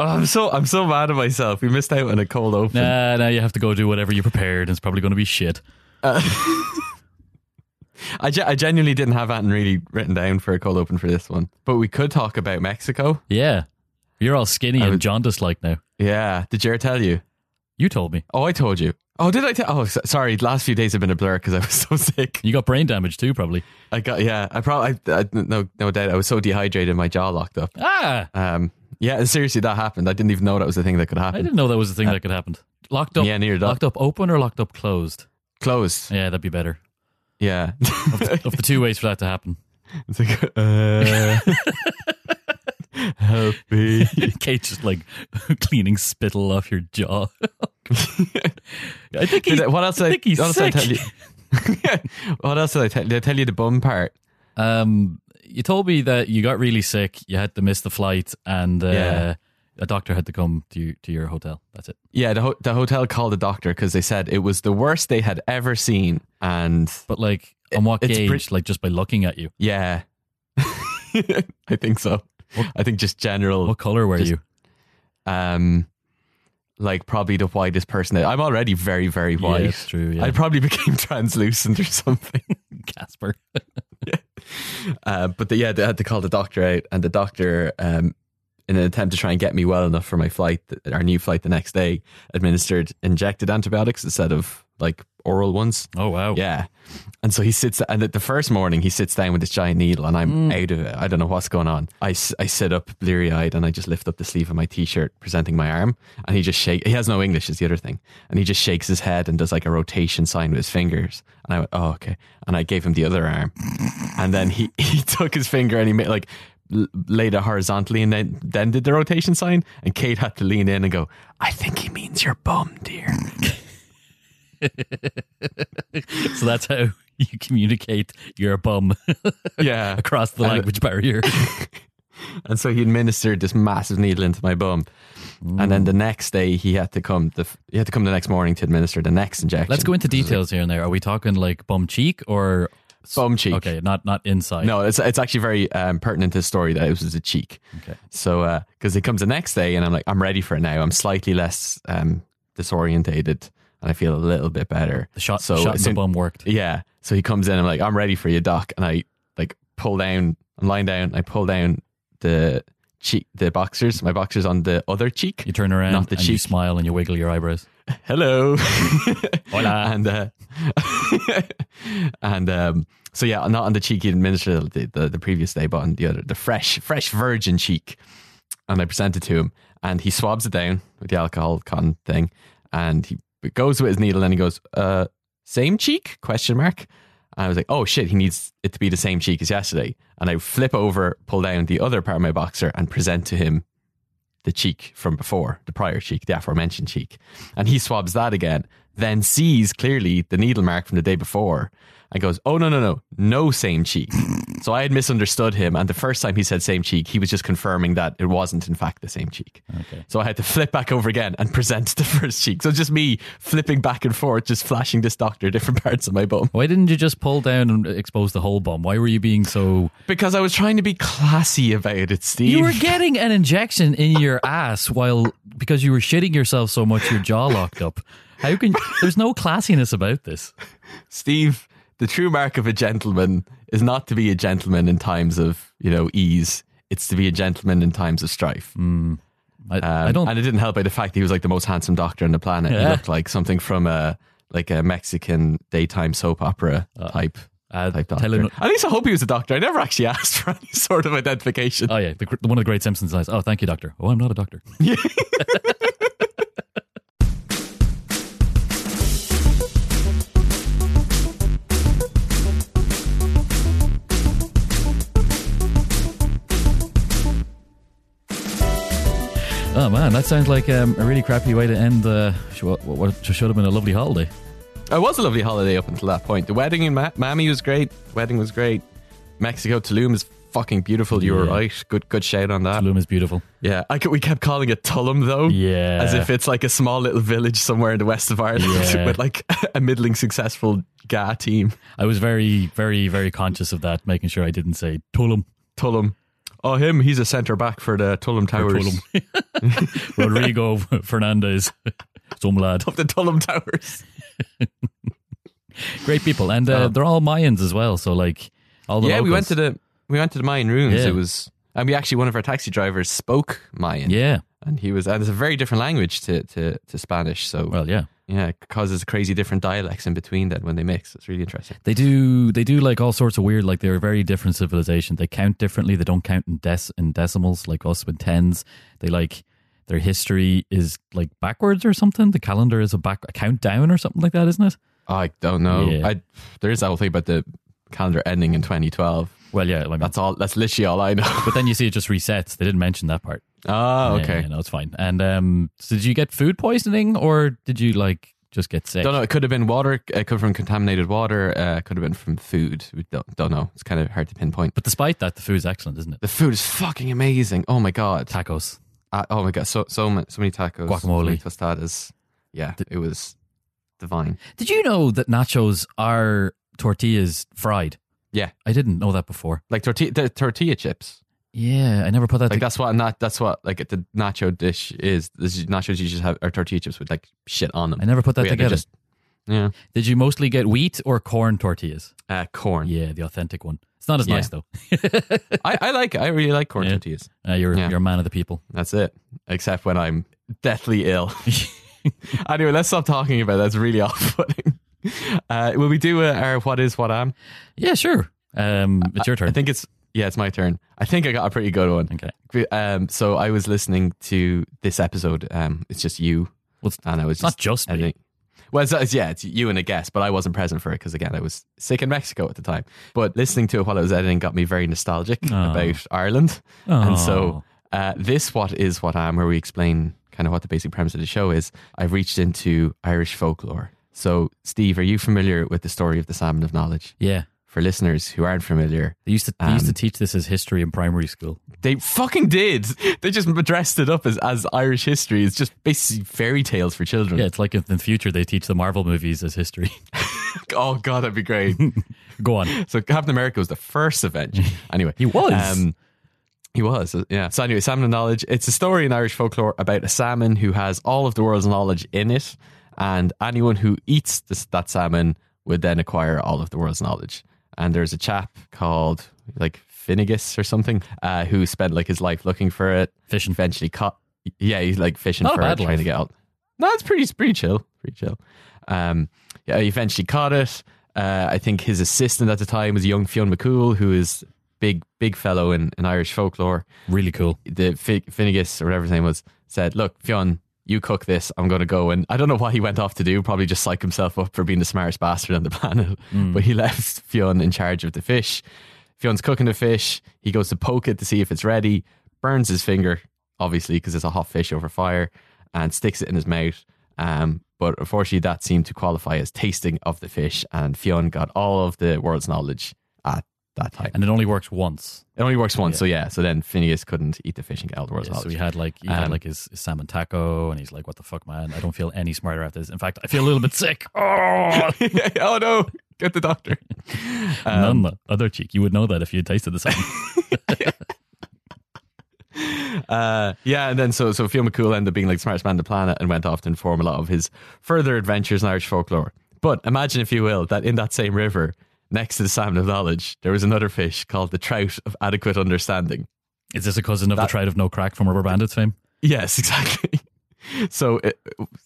Oh, I'm so I'm so mad at myself. We missed out on a cold open. Nah, now you have to go do whatever you prepared. and It's probably going to be shit. I, ge- I genuinely didn't have anything really written down for a cold open for this one, but we could talk about Mexico. Yeah. You're all skinny and would- jaundiced like now. Yeah, did Jared tell you? You told me. Oh, I told you. Oh, did I tell? Oh, so- sorry. Last few days have been a blur because I was so sick. You got brain damage too, probably. I got yeah. I probably I, I, no no doubt. I was so dehydrated, my jaw locked up. Ah, Um, yeah, seriously, that happened. I didn't even know that was a thing that could happen. I didn't know that was a thing that could happen. Locked up. Yeah, near. Locked up open or locked up closed? Closed. Yeah, that'd be better. Yeah. Of the two ways for that to happen. it's like, uh, help me. Kate just like cleaning spittle off your jaw. I think I- what else? Did I I, think he's what else did I tell you? what else did I tell? Did I tell you the bum part? Um, you told me that you got really sick. You had to miss the flight, and uh, Yeah. a doctor had to come to you, to your hotel. That's it. Yeah, the ho- the hotel called the doctor because they said it was the worst they had ever seen, and But like, on what It's gauge? pretty- like just by looking at you. yeah, I think so. I think just general. What color were Just- you? um like probably the whitest person I'm already very very white. Yeah, true. Yeah, I probably became translucent or something. Casper. Uh, but the, yeah, they had to call the doctor out, and the doctor, um, in an attempt to try and get me well enough for my flight, our new flight the next day, administered injected antibiotics instead of like oral ones. Oh wow. Yeah, and so he sits, and the first morning he sits down with this giant needle, and I'm mm. out of it. I don't know what's going on. I, I sit up bleary eyed, and I just lift up the sleeve of my t-shirt, presenting my arm, and he just shake. He has no English, is the other thing, and he just shakes his head and does like a rotation sign with his fingers, and I went, oh okay, and I gave him the other arm, and then he he took his finger and he made like. Laid it horizontally and then then did the rotation sign, and Kate had to lean in and go. I think he means your bum, dear. So that's how you communicate you're a bum Yeah, across the And- language barrier. And so he administered this massive needle into my bum. And then the next day he had to come the he had to come the next morning to administer the next injection. Let's go into details here and there. Are we talking like bum cheek or Bum cheek. Okay, not not inside. No, it's it's actually very um, pertinent to the story that it was a cheek. Okay. So because he comes the next day and I'm like I'm ready for it now. I'm slightly less um, disorientated and I feel a little bit better. The shot, So shot in the bum worked. Yeah. So he comes in. I'm like, I'm ready for you, doc. And I like pull down. I'm lying down. I pull down the cheek, the boxers, my boxers on the other cheek. You turn around Not the and you cheek. smile and you wiggle your eyebrows. Hello. Hola. and uh, and um, so yeah, not on the cheek he administered the, the the previous day, but on the other, the fresh, fresh virgin cheek. And I present it to him, and he swabs it down with the alcohol cotton thing, and he goes with his needle, and he goes, uh, "Same cheek?" Question mark. And I was like, "Oh shit, he needs it to be the same cheek as yesterday." And I flip over, pull down the other part of my boxer, and present to him the cheek from before, the prior cheek, the aforementioned cheek. And he swabs that again, then sees clearly the needle mark from the day before and goes, Oh, no, no, no, no same cheek. so I had misunderstood him. And the first time he said same cheek, he was just confirming that it wasn't, in fact, the same cheek. Okay. So I had to flip back over again and present the first cheek. So just me flipping back and forth, just flashing this doctor different parts of my bum. Why didn't you just pull down and expose the whole bum? Why were you being so? Because I was trying to be classy about it, Steve. You were getting an injection in your ass while because you were shitting yourself so much your jaw locked up. How can there's no classiness about this? Steve, the true mark of a gentleman is not to be a gentleman in times of, you know, ease. It's to be a gentleman in times of strife. I, Um, I don't. and it didn't help by the fact that he was like the most handsome doctor on the planet. He looked like something from a like a Mexican daytime soap opera type Uh, type doctor. At least I hope he was a doctor. I never actually asked for any sort of identification. oh yeah, the, one of the great Simpsons lines. Oh, thank you, doctor. Oh, I'm not a doctor. Oh man, that sounds like um, a really crappy way to end sh- what, what should have been a lovely holiday. It was a lovely holiday up until that point. The wedding in Ma- Miami was great. Wedding was great. Mexico Tulum is fucking beautiful. You were Yeah. right. Good good shout on that. Tulum is beautiful. Yeah, I could, we kept calling it Tulum though. Yeah. as if it's like a small little village somewhere in the west of Ireland Yeah. with like a middling successful GAA team. I was very, very, very conscious of that, making sure I didn't say Tulum. Tulum. Oh, him, he's a centre back for the Tullum Towers. Tullum. Rodrigo Fernandez, some lad. Of the Tullum Towers. Great people, and uh, Oh. they're all Mayans as well. So like all the yeah, we went to the we went to the Mayan ruins. Yeah. It was and we actually one of our taxi drivers spoke Mayan. yeah. And he was and it's a very different language to, to, to Spanish. So Well, yeah. yeah, it causes crazy different dialects in between then when they mix. It's really interesting. They do they do like all sorts of weird like they're a very different civilization. They count differently. They don't count in dec- in decimals like us with tens. They like their history is like backwards or something. The calendar is a back a countdown or something like that, isn't it? I don't know. Yeah. I there is that whole thing about the calendar ending in 2012. Well, yeah. I mean, That's all. That's literally all I know. but then you see it just resets. They didn't mention that part. Oh, okay. yeah, no, it's fine. And um, so did you get food poisoning or did you like just get sick? Don't know. It could have been water. It could have been contaminated water. Uh, it could have been from food. We don't, don't know. It's kind of hard to pinpoint. But despite that, the food is excellent, isn't it? The food is fucking amazing. Oh my god. Tacos. Uh, oh my god. So so many, so many tacos. Guacamole. So many tostadas. Yeah, it was divine. Did you know that nachos are tortillas fried? Yeah, I didn't know that before. like tortilla tortilla chips. Yeah, I never put that. Like to- that's what not that's what like the nacho dish is. The nachos you just have are tortilla chips with like shit on them. I never put that yeah, together. just- yeah, Did you mostly get wheat or corn tortillas? uh, corn. Yeah, the authentic one. It's not as Yeah. nice though. I, I like. I really like corn Yeah. tortillas. Uh, you're you're a man of the people. That's it. Except when I'm deathly ill. anyway, let's stop talking about that. That's really off-putting. Uh, will we do uh, our what is what am? Yeah, sure. Um, it's your turn. I think it's yeah, it's my turn. I think I got a pretty good one. okay. Um, so I was listening to this episode. Um, it's just you, Well, it's and I was it's not just just me. editing. Well, it's, it's- yeah, it's you and a guest, but I wasn't present for it because again, I was sick in Mexico at the time. But listening to it while I was editing got me very nostalgic Oh. about Ireland, Oh. and so uh, this what is what I am, where we explain kind of what the basic premise of the show is. I've reached into Irish folklore. So, Steve, are you familiar with the story of the Salmon of Knowledge? yeah, For listeners who aren't familiar, they used to they used to Um, teach this as history in primary school. They fucking did. They just dressed it up as, as Irish history. It's just basically fairy tales for children. Yeah, it's like in the future they teach the Marvel movies as history. Oh god, that'd be great. Go on. so Captain America was the first Avenger. Anyway, He was. Um, he was. uh, Yeah. So anyway, salmon of knowledge. It's a story in Irish folklore about a salmon who has all of the world's knowledge in it, and anyone who eats this, that salmon would then acquire all of the world's knowledge. And there's a chap called like Finnegas or something uh, who spent like his life looking for it. Fishing. Eventually caught. Yeah, he's like fishing Not for it, trying to get out. No, it's pretty, it's pretty chill, pretty chill. Um, yeah, he eventually caught it. Uh, I think his assistant at the time was young Fionn McCool, who is big, big fellow in, in Irish folklore. Really cool. The Fi- Finnegas or whatever his name was said, "Look, Fionn, you cook this. I'm going to go." And I don't know what he went off to do. Probably just psych himself up for being the smartest bastard on the planet. But he left Fionn in charge of the fish. Fionn's cooking the fish. He goes to poke it to see if it's ready. Burns his finger, obviously, because it's a hot fish over fire, and sticks it in his mouth. Um, but unfortunately, that seemed to qualify as tasting of the fish, and Fionn got all of the world's knowledge at that time. And it only works once. It only works once, Yeah. so yeah. So then Phineas couldn't eat the fish and get world's Yeah, so he had like he had Um, like his, his salmon taco, and he's like, "What the fuck, man? I don't feel any smarter after this. In fact, I feel a little bit sick." Oh, oh no, get the doctor. Um, none the other cheek. You would know that if you had tasted the salmon. Uh, yeah, and then so so Fionn McCool ended up being like the smartest man on the planet and went off to inform a lot of his further adventures in Irish folklore. But imagine, if you will, that in that same river, next to the salmon of knowledge, there was another fish called the trout of adequate understanding. Is this a cousin of That- the Trout of No Crack from Rubber Bandits fame? Yes, exactly. So, it,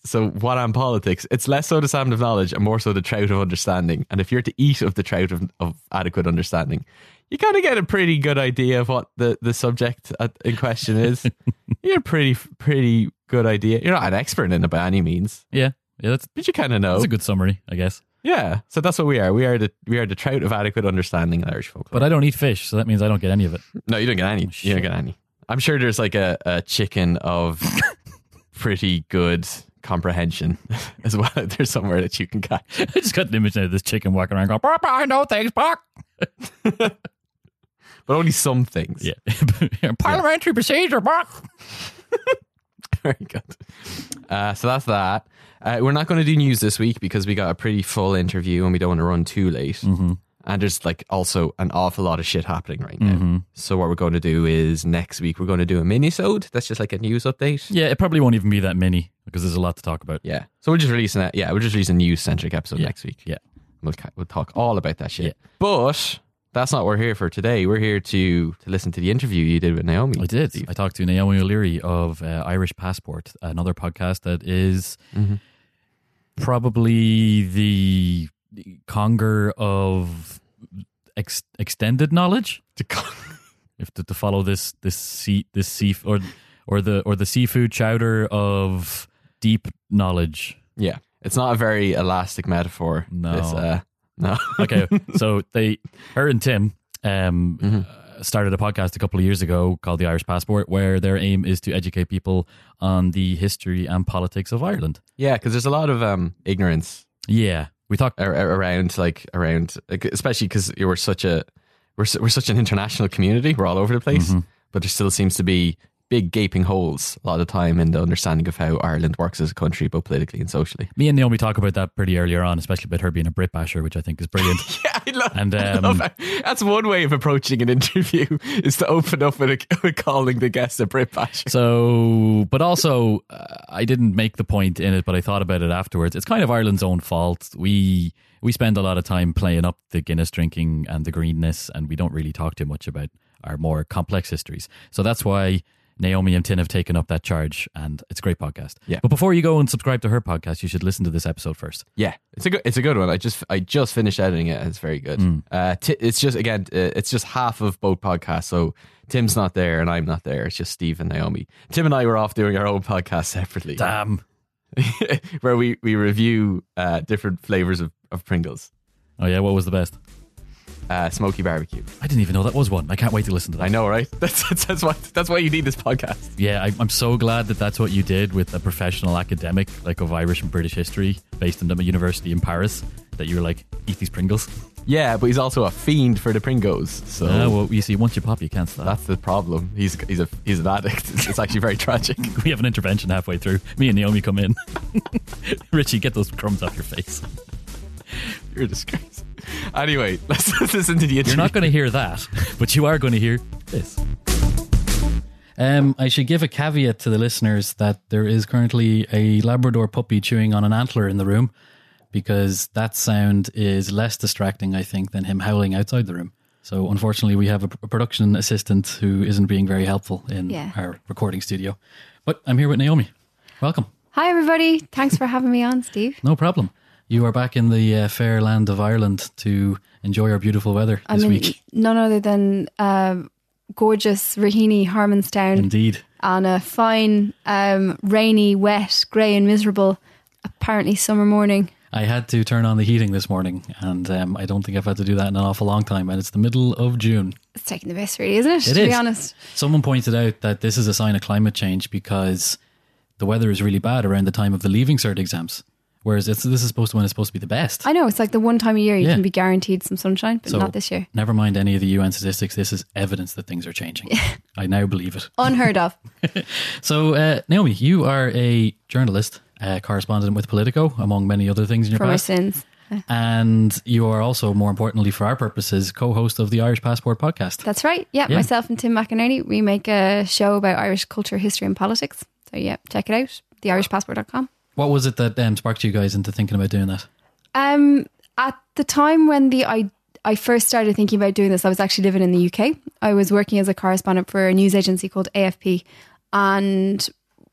so what on politics? It's less so the salmon of knowledge and more so the trout of understanding. And if you're to eat of the trout of, of adequate understanding, you kind of get a pretty good idea of what the, the subject at, in question is. you're a pretty pretty good idea. You're not an expert in it by any means, Yeah, yeah, that's but you kind of know. It's a good summary, I guess. Yeah, so that's what we are. We are the we are the trout of adequate understanding in Irish folklore. But I don't eat fish, so that means I don't get any of it. No, you don't get any. you don't get any. I'm sure there's like a, a chicken of pretty good comprehension as well. There's somewhere that you can catch. I just got an image of this chicken walking around going, "Papa, I know things, Buck." But only some things. Yeah, parliamentary procedure, Buck. Very good. Uh, so that's that. Uh, we're not going to do news this week because we got a pretty full interview and we don't want to run too late. Mm-hmm. And there's like also an awful lot of shit happening right now. So what we're going to do is next week we're going to do a mini-sode. That's just like a news update. Yeah, it probably won't even be that many because there's a lot to talk about. Yeah. So we're just releasing that. Yeah, we're just releasing a news centric episode Yeah. next week. Yeah. We'll we'll talk all about that shit. Yeah. But that's not what we're here for today. We're here to to listen to the interview you did with Naomi. I did. Steve. I talked to Naomi O'Leary of uh, Irish Passport, another podcast that is Mhm. Probably the conger of ex- extended knowledge. To co- If to, to follow this this sea this sea or or the or the seafood chowder of deep knowledge. yeah. It's not a very elastic metaphor. No. This, uh, no. Okay, so they, her and Tim, um, Mhm. Started a podcast a couple of years ago called The Irish Passport, where their aim is to educate people on the history and politics of Ireland. yeah, because there's a lot of um, ignorance Yeah, we talk ar- ar- around, like around, like, especially because we're such a we're we're such an international community. We're all over the place, Mm-hmm. but there still seems to be big gaping holes a lot of the time in the understanding of how Ireland works as a country, both politically and socially. Me and Naomi talk about that pretty earlier on, especially about her being a Brit basher, which I think is brilliant. Yeah, love, And, um, love. That's one way of approaching an interview is to open up with, a, with calling the guest a Brit basher. So, but also, uh, I didn't make the point in it, but I thought about it afterwards. It's kind of Ireland's own fault. We we spend a lot of time playing up the Guinness drinking and the greenness, and we don't really talk too much about our more complex histories. So that's why Naomi and Tim have taken up that charge, and it's a great podcast. Yeah. But before you go and subscribe to her podcast, you should listen to this episode first. Yeah, it's a good it's a good one. I just I just finished editing it. and It's very good. Hmm. Uh, t- it's just again uh, it's just half of both podcasts. So Tim's not there and I'm not there. It's just Steve and Naomi. Tim and I were off doing our own podcast separately, Damn. where we we review uh, different flavors of, of Pringles. Oh yeah, what was the best? Uh, smoky barbecue. I didn't even know that was one. I can't wait to listen to that. I know, right? That's that's, that's why that's why you need this podcast. Yeah, I, I'm so glad that that's what you did with a professional academic like of Irish and British history based in a university in Paris. That you were like, eat these Pringles. Yeah, but he's also a fiend for the Pringles. So Ah, well, you see, once you pop, you can't stop. that's the problem. He's he's a he's an addict. It's, it's actually very tragic. we have an intervention halfway through. Me and Naomi come in. Richie, get those crumbs off your face. You're a disgrace. Anyway, let's listen to the interview. You're not going to hear that, but you are going to hear this. Um, I should give a caveat to the listeners that there is currently a Labrador puppy chewing on an antler in the room because that sound is less distracting, I think, than him howling outside the room. So, unfortunately, we have a, a production assistant who isn't being very helpful in Yeah. our recording studio. But I'm here with Naomi. Welcome. Hi, everybody. Thanks for having me on, Steve. No problem. You are back in the uh, fair land of Ireland to enjoy our beautiful weather I'm this week. none other than um, gorgeous Raheny, Harmonstown, Indeed. on a fine, um, rainy, wet, grey, and miserable, apparently summer morning. I had to turn on the heating this morning, and um, I don't think I've had to do that in an awful long time. And it's the middle of June. It's taking the piss, really, isn't it? It to is. be honest. Someone pointed out that this is a sign of climate change because the weather is really bad around the time of the Leaving Cert exams. Whereas it's, this is supposed to when it's supposed to be the best. I know it's like the one time a year you Yeah. can be guaranteed some sunshine, but So- not this year. Never mind any of the UN statistics. This is evidence that things are changing. I now believe it. Unheard of. So, uh, Naomi, you are a journalist, uh, correspondent with Politico, among many other things in your for my sins. And you are also, more importantly for our purposes, co host of the Irish Passport podcast. That's right. Yeah, Yeah. myself and Tim McInerney, we make a show about Irish culture, history, and politics. So, yeah, check it out. TheIrishPassport.com. What was it that um, sparked you guys into thinking about doing that? Um, at the time when the I I first started thinking about doing this, I was actually living in the UK. I was working as a correspondent for a news agency called AFP, and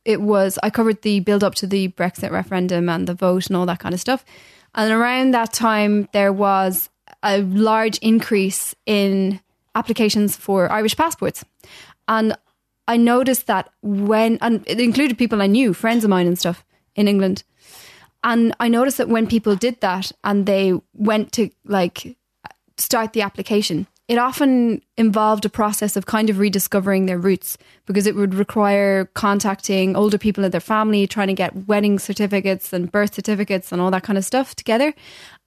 it was I covered the build up to the Brexit referendum and the vote and all that kind of stuff. And around that time, there was a large increase in applications for Irish passports, and I noticed that when and it included people I knew, friends of mine and stuff in England. And I noticed that when people did that and they went to like start the application, it often involved a process of kind of rediscovering their roots because it would require contacting older people in their family, trying to get wedding certificates and birth certificates and all that kind of stuff together.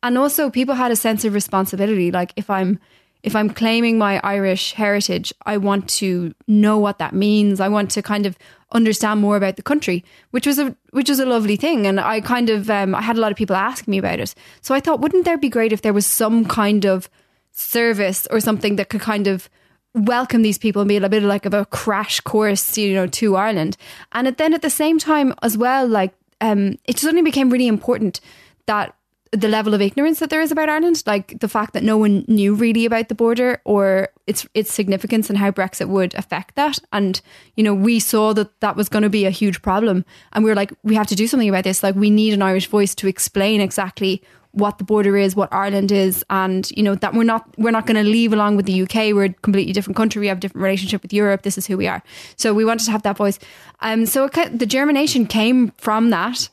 And also people had a sense of responsibility. Like if I'm if I'm claiming my Irish heritage, I want to know what that means. I want to kind of understand more about the country, which was a which was a lovely thing. And I kind of um, I had a lot of people asking me about it. So I thought, wouldn't there be great if there was some kind of service or something that could kind of welcome these people and be a bit like of a crash course, you know, to Ireland. And then at the same time as well, like um, it suddenly became really important that the level of ignorance that there is about Ireland, like the fact that no one knew really about the border or its its significance and how Brexit would affect that. And you know, we saw that that was going to be a huge problem, and we were like, we have to do something about this. Like, we need an Irish voice to explain exactly what the border is, what Ireland is, and you know that we're not we're not going to leave along with the UK. We're a completely different country. We have a different relationship with Europe. This is who we are. So we wanted to have that voice. Um, so it, the germination came from that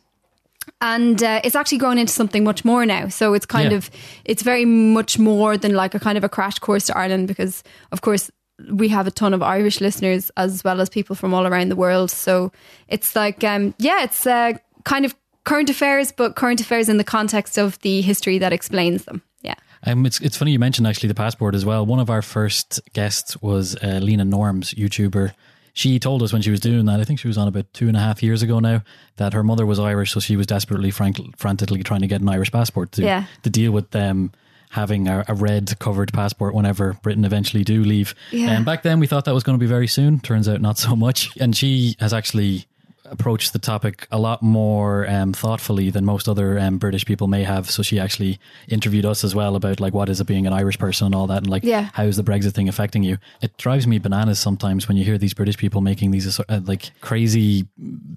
and uh, it's actually grown into something much more now so it's kind Yeah. of it's very much more than like a kind of a crash course to ireland because of course we have a ton of irish listeners as well as people from all around the world so it's like um yeah it's uh, kind of current affairs but current affairs in the context of the history that explains them yeah Um, it's it's funny you mentioned actually the passport as well. One of our first guests was uh, Leena Norms, YouTuber. She told us when she was doing that, I think she was on about two and a half years ago now, that her mother was Irish, so she was desperately, frank, frantically trying to get an Irish passport to Yeah. to deal with them having a, a red covered passport whenever Britain eventually do leave. Yeah. And back then we thought that was going to be very soon. Turns out not so much. And she has actually approached the topic a lot more um, thoughtfully than most other um, British people may have. So she actually interviewed us as well about like what is it being an Irish person and all that, and like Yeah. how is the Brexit thing affecting you? It drives me bananas sometimes when you hear these British people making these uh, like crazy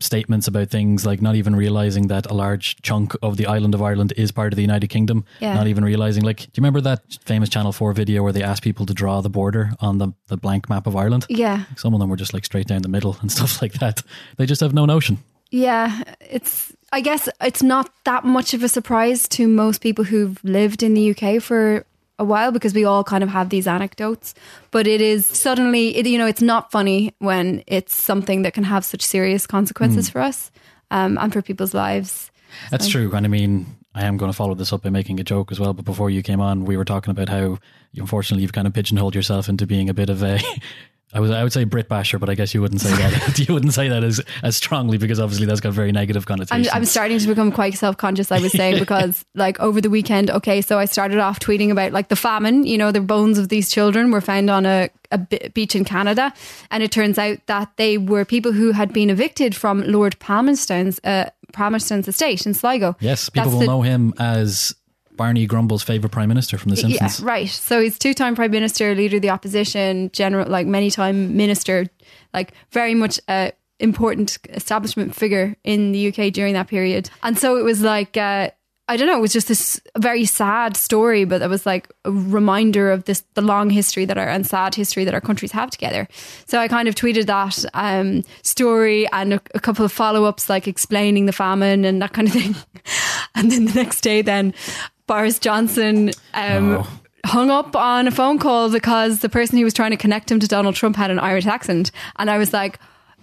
statements about things, like not even realizing that a large chunk of the island of Ireland is part of the United Kingdom. Yeah. Not even realizing, like, do you remember that famous Channel Four video where they asked people to draw the border on the the blank map of Ireland? yeah Some of them were just like straight down the middle and stuff like that. They just have no notion. Yeah, it's. I guess it's not that much of a surprise to most people who've lived in the UK for a while because we all kind of have these anecdotes. But it is suddenly, it, you know, it's not funny when it's something that can have such serious consequences for us um, and for people's lives. That's true. And I mean, I am going to follow this up by making a joke as well. But before you came on, we were talking about how, unfortunately, you've kind of pigeonholed yourself into being a bit of a. I was I would say Brit basher, but I guess you wouldn't say that. you wouldn't say that as as strongly because obviously that's got very negative I'm, connotations. I'm starting to become quite self conscious, I would say, because like over the weekend, okay, so I started off tweeting about like the famine, you know, the bones of these children were found on a, a beach in Canada. And it turns out that they were people who had been evicted from Lord Palmerston's, uh, Palmerston's estate in Sligo. yes, people That's will the- know him as Barney Gumble's favorite prime minister from The Simpsons. Yeah, right. So he's two time prime minister, leader of the opposition, general, like many time minister, like very much a important establishment figure in the UK during that period. And so it was like, uh, I don't know, it was just this very sad story, but it was like a reminder of this, the long history that our, and sad history that our countries have together. So I kind of tweeted that um, story and a, a couple of follow ups, like explaining the famine and that kind of thing. And then the next day, then Boris Johnson um, Oh. hung up on a phone call because the person who was trying to connect him to Donald Trump had an Irish accent. And I was like,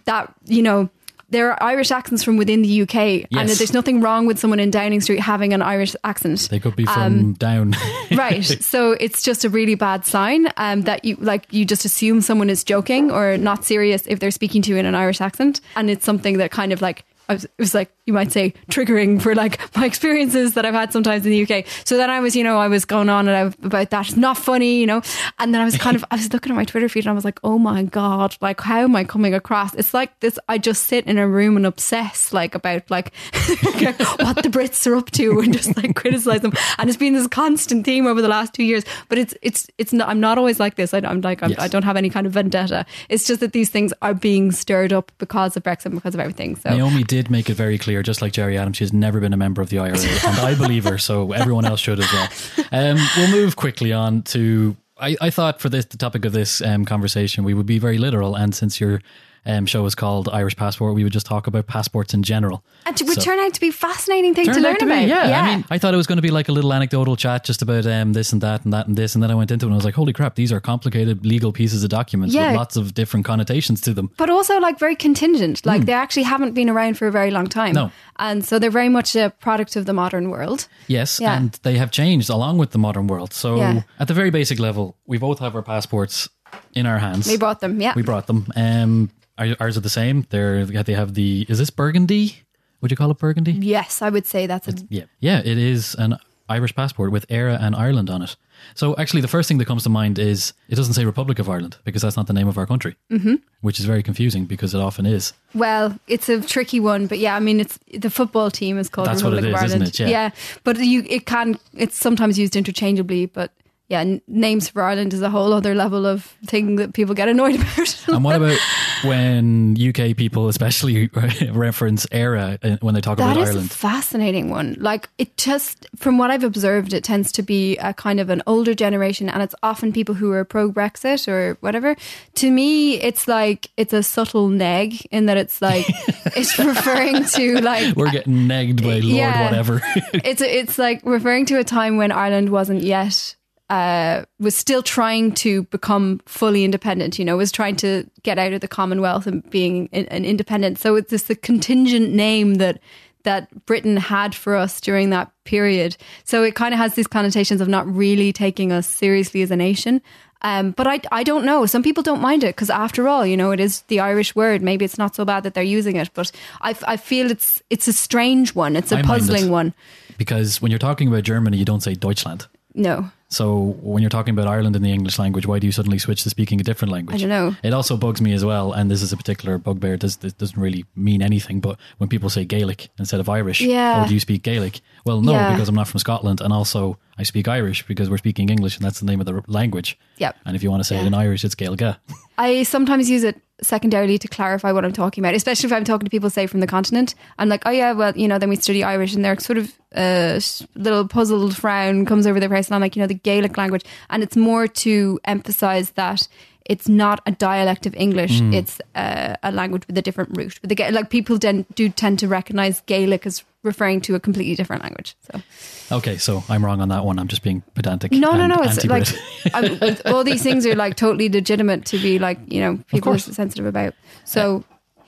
that, you know, there are Irish accents from within the UK, and there's nothing wrong with someone in Downing Street having an Irish accent. They could be from Um, down. right. So it's just a really bad sign um, that you like you just assume someone is joking or not serious if they're speaking to you in an Irish accent, and it's something that kind of like I was, it was like you might say triggering for like my experiences that I've had sometimes in the UK. So then I was, you know, I was going on and I, about that. It's not funny, you know. And then I was kind of, I was looking at my Twitter feed and I was like, oh my god, like how am I coming across? It's like this. I just sit in a room and obsess like about like what the Brits are up to and just like criticize them. And it's been this constant theme over the last two years. But it's it's it's not. I'm not always like this. I, I'm like I'm, Yes. I don't have any kind of vendetta. It's just that these things are being stirred up because of Brexit, because of everything. So Naomi did make it very clear, just like Gerry Adams, she's never been a member of the IRA, and I believe her, so everyone else should as well. Um, we'll move quickly on to. I, I thought for this the topic of this um, conversation we would be very literal, and since your um, show was called Irish Passport, we would just talk about passports in general. and it would So- turn out to be fascinating thing to learn to be, about. yeah. I mean, I thought it was going to be like a little anecdotal chat just about um, this and that and that and this, and then I went into it and I was like, "Holy crap! These are complicated legal pieces of documents Yeah. with lots of different connotations to them." but also like very contingent. Like they actually haven't been around for a very long time. Hmm. No. And so they're very much a product of the modern world. Yes, Yeah. and they have changed along with the modern world. So, Yeah. at the very basic level, we both have our passports in our hands. We brought them, yeah. We brought them. Um, our- ours are the same. They're they have the. Is this burgundy? Would you call it burgundy? yes, I would say that's a Yeah, yeah. It is an Irish passport with Éire and Ireland on it. So actually, the first thing that comes to mind is it doesn't say Republic of Ireland because that's not the name of our country, mm-hmm. which is very confusing because it often is. Well, it's a tricky one, but yeah, I mean, it's the football team is called That's what Republic of is, isn't Ireland. it? Yeah. but you it can it's sometimes used interchangeably, but yeah, n- names for Ireland is a whole other level of thing that people get annoyed about. And what about when UK people, especially, reference Éire uh, when they talk That about is a Ireland? fascinating one. Like it just, from what I've observed, it tends to be a kind of an older generation, and it's often people who are pro Brexit or whatever. To me, it's like it's a subtle neg in that it's like it's referring to like We're getting negged by Lord Yeah. whatever. it's it's like referring to a time when Ireland wasn't yet uh, was still trying to become fully independent. You know, was trying to get out of the Commonwealth and being an, an independent. So it's this the contingent name that that Britain had for us during that period. So it kind of has these connotations of not really taking us seriously as a nation. Um, but I, I don't know. Some people don't mind it because, after all, you know, it is the Irish word. Maybe it's not so bad that they're using it, but I, I feel it's it's a strange one. It's a I mind it. puzzling one. because when you're talking about Germany, you don't say Deutschland. No, So when you're talking about Ireland in the English language, why do you suddenly switch to speaking a different language? I don't know. It also bugs me as well, and this is a particular bugbear. This, this doesn't really mean anything, but when people say Gaelic instead of Irish, Yeah. oh, do you speak Gaelic? Well, no, Yeah. because I'm not from Scotland, and also I speak Irish because we're speaking English, and that's the name of the language. Yep. And if you want to say it in Irish, it's Gaeilge. I sometimes use it secondarily to clarify what I'm talking about, especially if I'm talking to people, say, from the continent. I'm like, oh, yeah, well, you know, then we study Irish, and they're sort of a little puzzled frown comes over their face, and I'm like, you know, the Gaelic language. And it's more to emphasize that it's not a dialect of English, it's uh, a language with a different root. But the, like people den- do tend to recognize Gaelic as referring to a completely different language. So. Okay, so I'm wrong on that one. I'm just being pedantic. No, no, no. It's like. I, all these things are like totally legitimate to be like you know people are sensitive about. So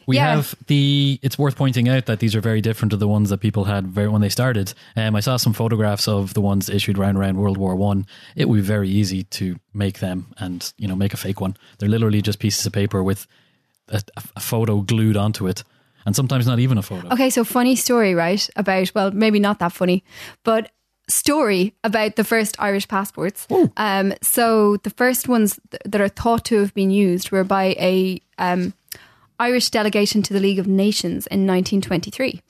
We yeah. have the. It's worth pointing out that these are very different to the ones that people had very, when they started. Um, I saw some photographs of the ones issued around around World War One. It would be very easy to make them and you know make a fake one. They're literally just pieces of paper with a, a photo glued onto it, and sometimes not even a photo. Okay, so funny story, right? About well, maybe not that funny, but story about the first Irish passports. Um, so the first ones th- that are thought to have been used were by a um, Irish delegation to the League of Nations in 1923,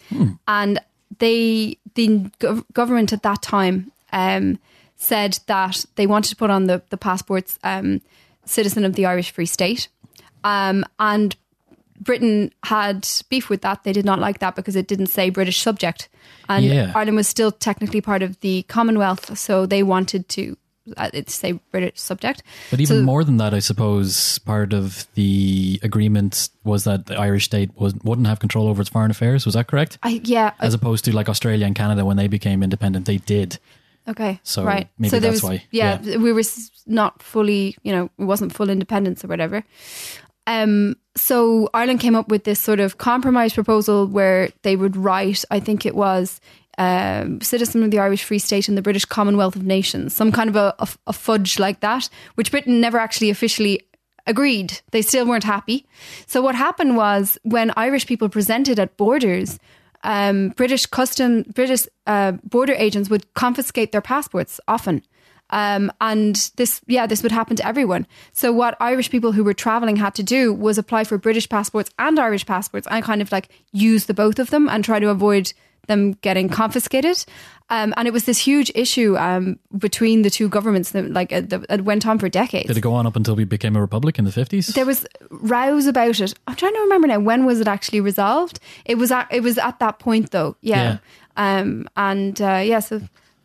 and they the gov- government at that time um, said that they wanted to put on the the passports um, citizen of the Irish Free State, um, and Britain had beef with that. They did not like that because it didn't say British subject. And Yeah. Ireland was still technically part of the Commonwealth, so they wanted to uh, say British subject. But even So- more than that, I suppose part of the agreement was that the Irish state was, wouldn't have control over its foreign affairs. Was that correct? I, yeah, I- As opposed to like Australia and Canada when they became independent, they did. okay, So right. maybe so that's was, why, Yeah, we were not fully, you know, it wasn't full independence or whatever. Um, so Ireland came up with this sort of compromise proposal where they would write, I think it was um, citizen of the Irish Free State and the British Commonwealth of Nations, some kind of a, a, a fudge like that, which Britain never actually officially agreed. They still weren't happy. So what happened was when Irish people presented at borders, um, British custom, British uh, border agents would confiscate their passports often. Um, and this, yeah, this would happen to everyone. So what Irish people who were traveling had to do was apply for British passports and Irish passports and kind of like use the both of them and try to avoid them getting confiscated. Um, and it was this huge issue um, between the two governments that like uh, that went on for decades. Did it go on up until we became a republic in the 50s? there was rows about it. I'm trying to remember now. When was it actually resolved? It was at, it was at that point though. Yeah. Um. And uh, yeah. So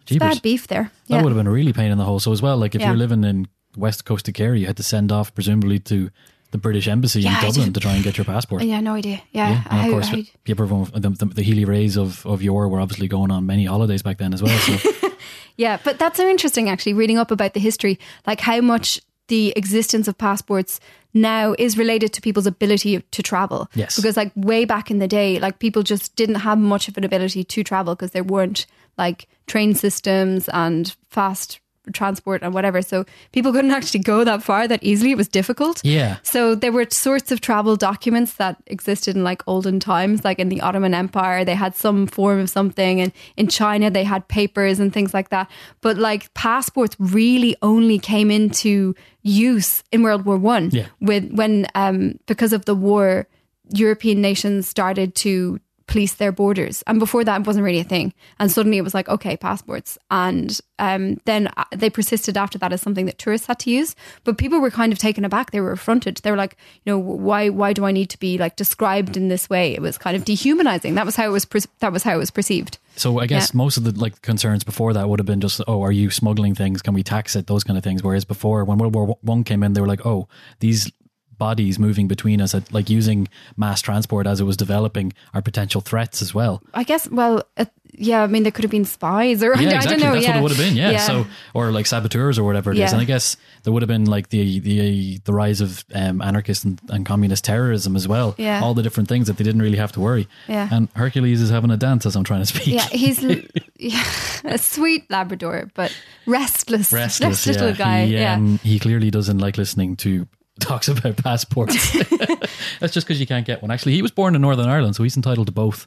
it's Jeepers. bad beef there. That would have been a really pain in the hole. So as well, like if Yeah. you're living in West Coast of Kerry, you had to send off presumably to the British Embassy Yeah, in Dublin to try and get your passport. Yeah. No idea. Yeah. Yeah, and I- of course, I- from the, the, the Healy-Raes of, of yore were obviously going on many holidays back then as well. So Yeah, but that's so interesting actually, reading up about the history, like how much the existence of passports now is related to people's ability to travel. Yes. Because like way back in the day, like people just didn't have much of an ability to travel because there weren't like train systems and fast transport and whatever. So people couldn't actually go that far that easily. It was difficult. Yeah. So there were sorts of travel documents that existed in like olden times, like in the Ottoman Empire, they had some form of something, and in China they had papers and things like that. But like passports really only came into use in World War One. Yeah. With when um because of the war, European nations started to police their borders, and before that it wasn't really a thing. And suddenly it was like okay, passports, and um then uh, they persisted after that as something that tourists had to use. But people were kind of taken aback. They were affronted. They were like, you know, why why do I need to be like described in this way? It was kind of dehumanizing. That was how it was. Per- that was how it was perceived. So I guess Yeah. most of the like concerns before that would have been just, oh, are you smuggling things? Can we tax it? Those kind of things. Whereas before, when World War One came in, they were like, oh, these bodies moving between us, like using mass transport as it was developing, are potential threats as well. I guess. Well, uh, yeah. I mean, there could have been spies, or Yeah, I exactly. don't know. That's yeah. what it would have been. Yeah. So or like saboteurs or whatever it is. Yeah. And I guess there would have been like the the the rise of um, anarchist and, and communist terrorism as well. Yeah. All the different things that they didn't really have to worry. Yeah. And Hercules is having a dance as I'm trying to speak. yeah, he's yeah, a sweet Labrador, but restless, restless, little yeah. guy. He, yeah. um, he clearly doesn't like listening to talks about passports. That's just because you can't get one. Actually, he was born in Northern Ireland, so he's entitled to both.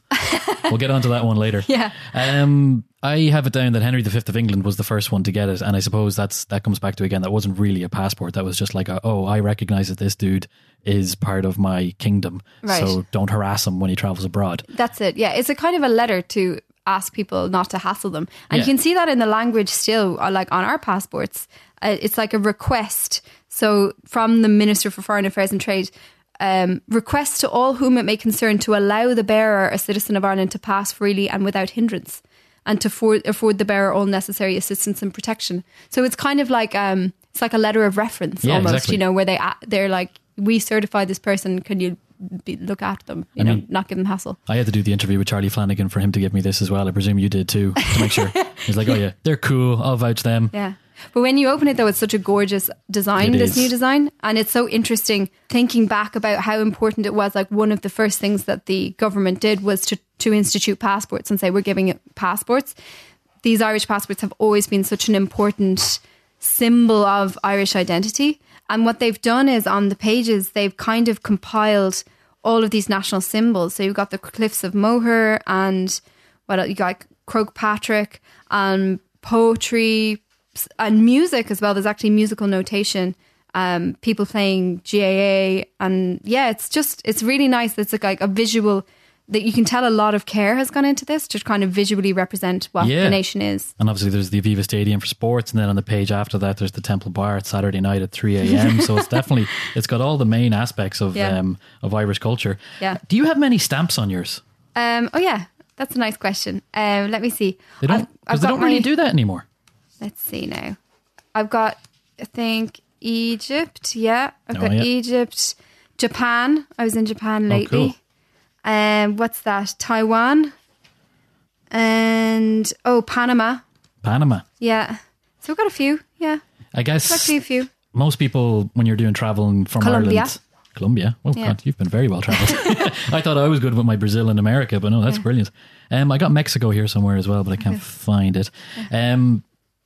we'll get onto that one later. Yeah. Um, I have it down that Henry V of England was the first one to get it, and I suppose that's that comes back to again that wasn't really a passport. That was just like, a, oh, I recognize that this dude is part of my kingdom, Right. so don't harass him when he travels abroad. That's it. Yeah, it's a kind of a letter to ask people not to hassle them, and Yeah. you can see that in the language still, uh, like on our passports. Uh, it's like a request. So from the Minister for Foreign Affairs and Trade. Um, request to all whom it may concern to allow the bearer, a citizen of Ireland, to pass freely and without hindrance, and to afford, afford the bearer all necessary assistance and protection. So it's kind of like um, it's like a letter of reference Yeah, almost, exactly. you know, where they they're like, we certify this person. Can you be, look after them? You know, mean- not give them hassle. I had to do the interview with Charlie Flanagan for him to give me this as well. I presume you did too, to make sure. He's like, oh yeah, they're cool. I'll vouch them. Yeah. But when you open it, though, it's such a gorgeous design, It this is. new design. And it's so interesting thinking back about how important it was. Like, one of the first things that the government did was to, to institute passports and say, we're giving it passports. These Irish passports have always been such an important symbol of Irish identity. And what they've done is on the pages, they've kind of compiled all of these national symbols. So you've got the cliffs of Moher and what else? you got Croagh Patrick and um, poetry and music as well. There's actually musical notation. Um, people playing GAA and yeah, it's just it's really nice. It's like, like a visual that you can tell a lot of care has gone into this to kind of visually represent what Yeah. the nation is. And obviously, there's the Aviva Stadium for sports, and then on the page after that, there's the Temple Bar at Saturday night at 3 a.m. so it's definitely it's got all the main aspects of Yeah. um, of Irish culture. Yeah. Do you have many stamps on yours? Um, oh yeah, that's a nice question. Um, let me see. They don't I've- I've because they don't really my- do that anymore. Let's see now. I've got, I think, Egypt. Yeah, I've Oh, got yeah. Egypt, Japan. I was in Japan Oh, lately. cool. Um, what's that? Taiwan. And oh, Panama. Panama. Yeah. So we've got a few. Yeah, I guess actually a few. most people when you're doing traveling from Colombia. Ireland. Colombia. Oh Yeah. God, you've been very well traveled. I thought I was good with my Brazil and America, but no, that's brilliant. Um, I got Mexico here somewhere as well, but I can't find it. Um,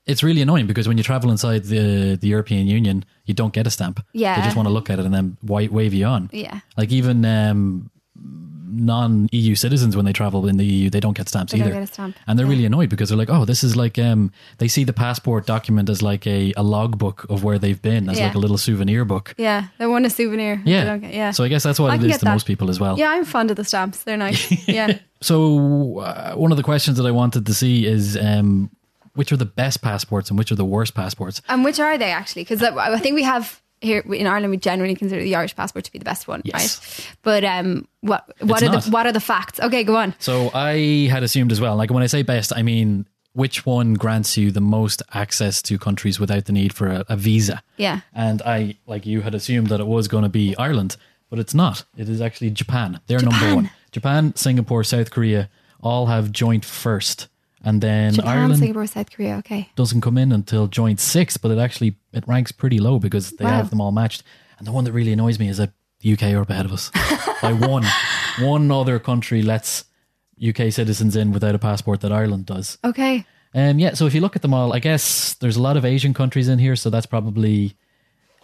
it's really annoying because when you travel inside the the European Union, you don't get a stamp. Yeah. they just want to look at it and then wave you on. Yeah. Like even um, non EU citizens when they travel in the EU, they don't get stamps They either. get stamp. And they're Yeah. really annoyed because they're like, oh, this is like um, they see the passport document as like a, a logbook of where they've been, as Yeah. like a little souvenir book. Yeah, they want a souvenir. Yeah. get- yeah. So I guess that's what I it is to that. most people as well. yeah, I'm fond of the stamps. They're nice. Yeah. So uh, one of the questions that I wanted to see is um, which are the best passports and which are the worst passports. And which are they actually? Because I think we have here in Ireland, we generally consider the Irish passport to be the best one, Yes. right? But um, what what It's are not. the what are the facts? Okay, go on. So I had assumed as well. Like when I say best, I mean which one grants you the most access to countries without the need for a, a visa. Yeah. And I, like you, had assumed that it was going to be Ireland, but it's not. It is actually Japan. They're number one. Japan, Singapore, South Korea all have joint first, and then Japan, Ireland Singapore, South Korea. Okay. doesn't come in until joint sixth, but it actually it ranks pretty low because they Wow. have them all matched. And the one that really annoys me is that the UK are up ahead of us by one. One other country lets UK citizens in without a passport that Ireland does. Okay. Um, yeah, so if you look at them all, I guess there's a lot of Asian countries in here, so that's probably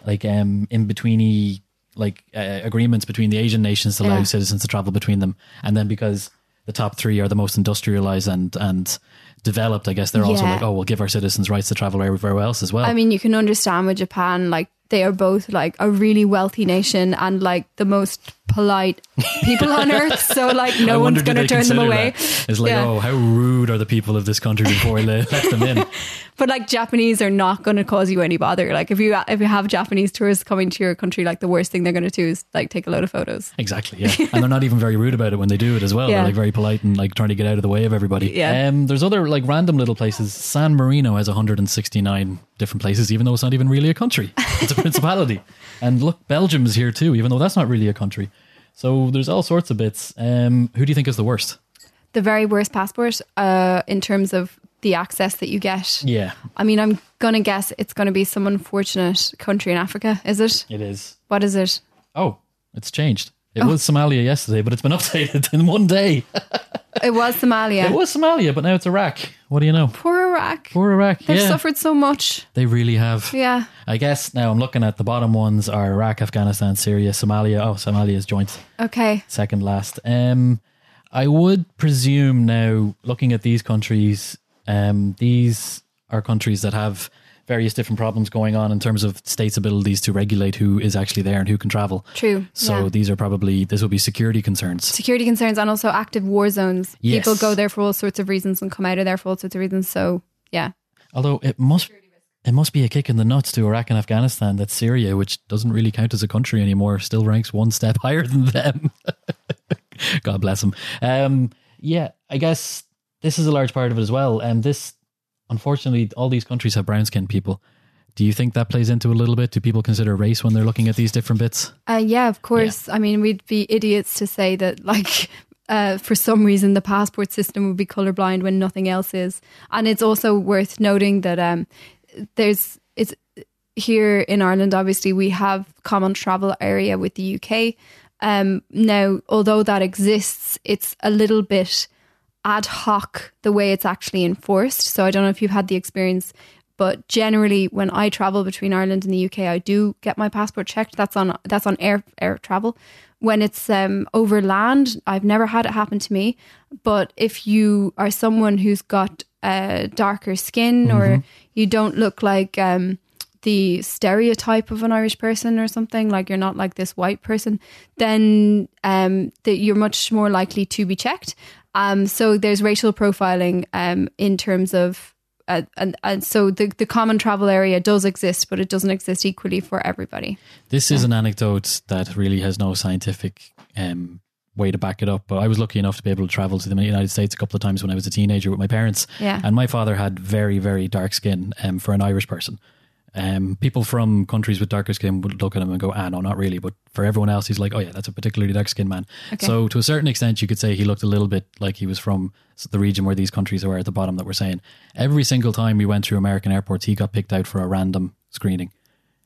like um, in betweeny like uh, agreements between the Asian nations to allow Yeah. citizens to travel between them, and then because the top three are the most industrialized and and developed, I guess they're also Yeah. like, oh, we'll give our citizens rights to travel everywhere else as well. I mean, you can understand with Japan, like they are both like a really wealthy nation and like the most polite people on earth. So like no one's going to turn them away. that? It's like, Yeah. oh, how rude are the people of this country before we let let them in? But like Japanese are not going to cause you any bother. Like if you if you have Japanese tourists coming to your country, like the worst thing they're going to do is like take a load of photos. Exactly, yeah. and they're not even very rude about it when they do it as well. Yeah. They're like very polite and like trying to get out of the way of everybody. Yeah. Um, there's other like random little places. San Marino has 169 different places, even though it's not even really a country. It's a principality. And look, Belgium's here too, even though that's not really a country. So there's all sorts of bits. Um, who do you think is the worst? The very worst passport uh, in terms of the access that you get. Yeah, I mean, I'm going to guess it's going to be some unfortunate country in Africa. Is it? it is. What is it? Oh, it's changed. Oh. It was Somalia yesterday, but it's been updated in one day. It was Somalia. It was Somalia, but now it's Iraq. What do you know? Poor Iraq. Poor Iraq. They've yeah, suffered so much. they really have. Yeah. I guess now I'm looking at the bottom ones are Iraq, Afghanistan, Syria, Somalia. Oh, Somalia is joint Okay. second last. Um, I would presume now, looking at these countries, um, these are countries that have various different problems going on in terms of states' abilities to regulate who is actually there and who can travel. True. So yeah. these are probably this will be security concerns. security concerns and also active war zones. Yes. People go there for all sorts of reasons and come out of there for all sorts of reasons. So yeah. Although it must it must be a kick in the nuts to Iraq and Afghanistan that Syria, which doesn't really count as a country anymore, still ranks one step higher than them. God bless them. Um, yeah, I guess this is a large part of it as well. And this, unfortunately, all these countries have brown skinned people. Do you think that plays into a little bit? Do people consider race when they're looking at these different bits? Uh, yeah, of course. I mean, we'd be idiots to say that, like, uh, for some reason, the passport system would be colorblind when nothing else is. And it's also worth noting that um, there's it's here in Ireland. Obviously, we have common travel area with the UK. Um, now, although that exists, it's a little bit ad hoc the way it's actually enforced. So I don't know if you've had the experience, but generally when I travel between Ireland and the UK, I do get my passport checked. That's on that's on air air travel. When it's um, over land, I've never had it happen to me. But if you are someone who's got uh, darker skin or you don't look like um, the stereotype of an Irish person or something, like you're not like this white person, then um, that you're much more likely to be checked. Um, so there's racial profiling um, in terms of, uh, and, and so the, the common travel area does exist, but it doesn't exist equally for everybody. This is an anecdote that really has no scientific um, way to back it up. But I was lucky enough to be able to travel to the United States a couple of times when I was a teenager with my parents. Yeah. And my father had very, very dark skin um, for an Irish person. Um, people from countries with darker skin would look at him and go, ah, no, not really. But for everyone else, he's like, oh, yeah, that's a particularly dark skinned man. Okay. So to a certain extent, you could say he looked a little bit like he was from the region where these countries are at the bottom that we're saying. Every single time we went through American airports, he got picked out for a random screening.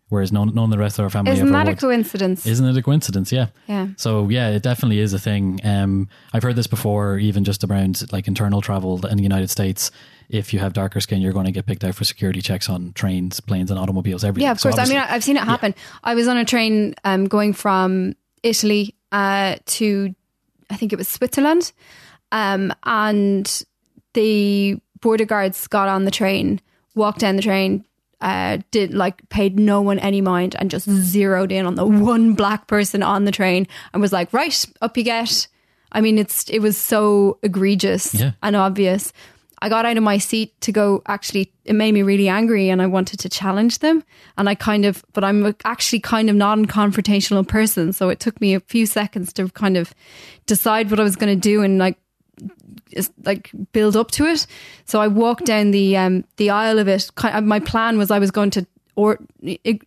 Whereas none, none of the rest of our family Isn't that a coincidence? Isn't it a coincidence? Yeah. yeah. So yeah, it definitely is a thing. Um, I've heard this before, even just around like internal travel in the United States. If you have darker skin, you're going to get picked out for security checks on trains, planes, and automobiles. Everything. Yeah, of So course. I mean, I've seen it happen. I was on a train um, going from Italy uh, to, I think it was Switzerland, um, and the border guards got on the train, walked down the train, uh, did like paid no one any mind, and just zeroed in on the one black person on the train, and was like, "Right, up you get." I mean, it's it was so egregious Yeah. and obvious. I got out of my seat to go. Actually, it made me really angry, and I wanted to challenge them. And I kind of, but I'm actually kind of not a confrontational person, so it took me a few seconds to kind of decide what I was going to do and like, like build up to it. So I walked down the um the aisle of it. My plan was I was going to or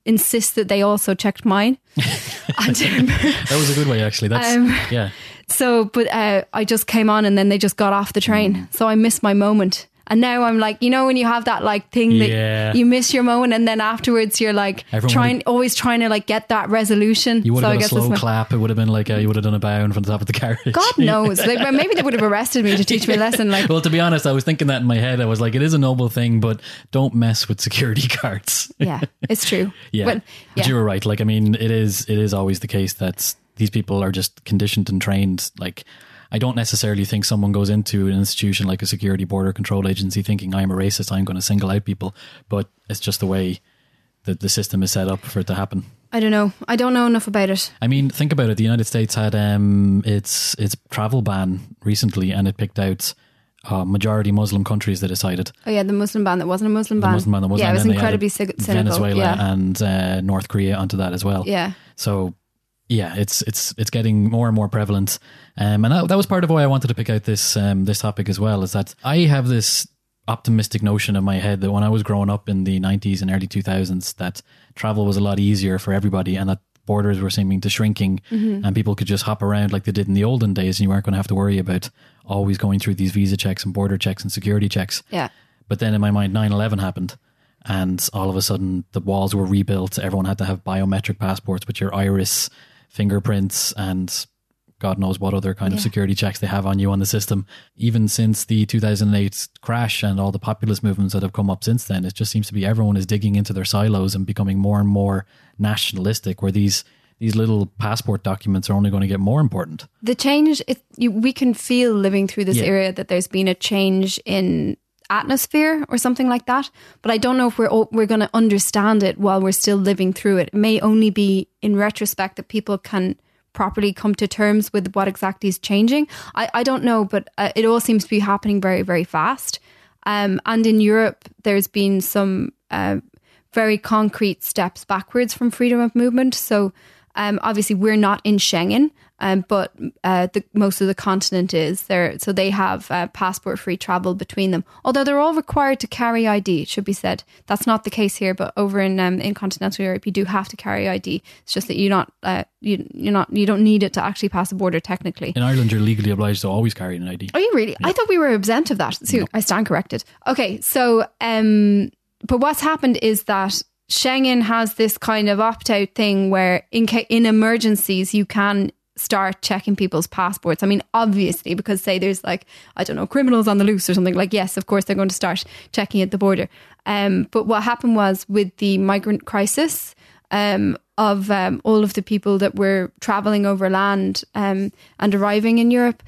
insist that they also checked mine. um, that was a good way, actually. That's Um, yeah. so, but uh, I just came on and then they just got off the train. So I missed my moment. And now I'm like, you know, when you have that like thing that Yeah. you miss your moment, and then afterwards you're like Everyone trying, would've- always trying to like get that resolution. You would so I have guess done a slow clap. It would have been like uh, you would have done a bound from the top of the carriage. God knows. Like, well, maybe they would have arrested me to teach me a lesson. Like, Well, to be honest, I was thinking that in my head. I was like, it is a noble thing, but don't mess with security guards. yeah, it's true. Yeah, But, but you were right. Like, I mean, it is it is always the case that these people are just conditioned and trained. Like, I don't necessarily think someone goes into an institution like a security border control agency thinking I'm a racist. I'm going to single out people, but it's just the way that the system is set up for it to happen. I don't know. I don't know enough about it. I mean, think about it. The United States had um, its its travel ban recently, and it picked out uh, majority Muslim countries that decided. Oh yeah, the Muslim ban that wasn't a Muslim ban. The. Muslim ban that wasn't, yeah, it was incredibly cynical. Venezuela yeah, and uh, North Korea onto that as well. yeah. So yeah, it's it's it's getting more and more prevalent, um, and that, that was part of why I wanted to pick out this um, this topic as well. Is that I have this optimistic notion in my head that when I was growing up in the '90s and early 2000s, that travel was a lot easier for everybody, and that borders were seeming to shrinking, and people could just hop around like they did in the olden days, and you weren't going to have to worry about always going through these visa checks and border checks and security checks. Yeah. But then in my mind, 9 11 happened. And all of a sudden, the walls were rebuilt. Everyone had to have biometric passports with your iris, fingerprints, and God knows what other kind of security checks they have on you on the system. Even since the 2008 crash and all the populist movements that have come up since then, it just seems to be everyone is digging into their silos and becoming more and more nationalistic, where these these little passport documents are only going to get more important. The change, it, you, we can feel living through this Yeah. area that there's been a change in atmosphere or something like that. But I don't know if we're all- we're going to understand it while we're still living through it. It may only be in retrospect that people can properly come to terms with what exactly is changing. I, I don't know, but uh, it all seems to be happening very, very fast. Um, and in Europe, there's been some uh, very concrete steps backwards from freedom of movement. So um, obviously, we're not in Schengen, um, but uh, the, most of the continent is there. So they have uh, passport-free travel between them. Although they're all required to carry ID, it should be said. That's not the case here, but over in um, in continental Europe, you do have to carry ID. It's just that you're not uh, you, you're not you don't need it to actually pass a border technically. In Ireland, you're legally obliged to always carry an ID. Are you really? I thought we were exempt of that. So I stand corrected. Okay, so um, but what's happened is that Schengen has this kind of opt out thing where in ca- in emergencies you can start checking people's passports. I mean, obviously, because say there's like I don't know criminals on the loose or something. Like yes, of course they're going to start checking at the border. Um, but what happened was with the migrant crisis. Um, of um, all of the people that were traveling over land um, and arriving in Europe,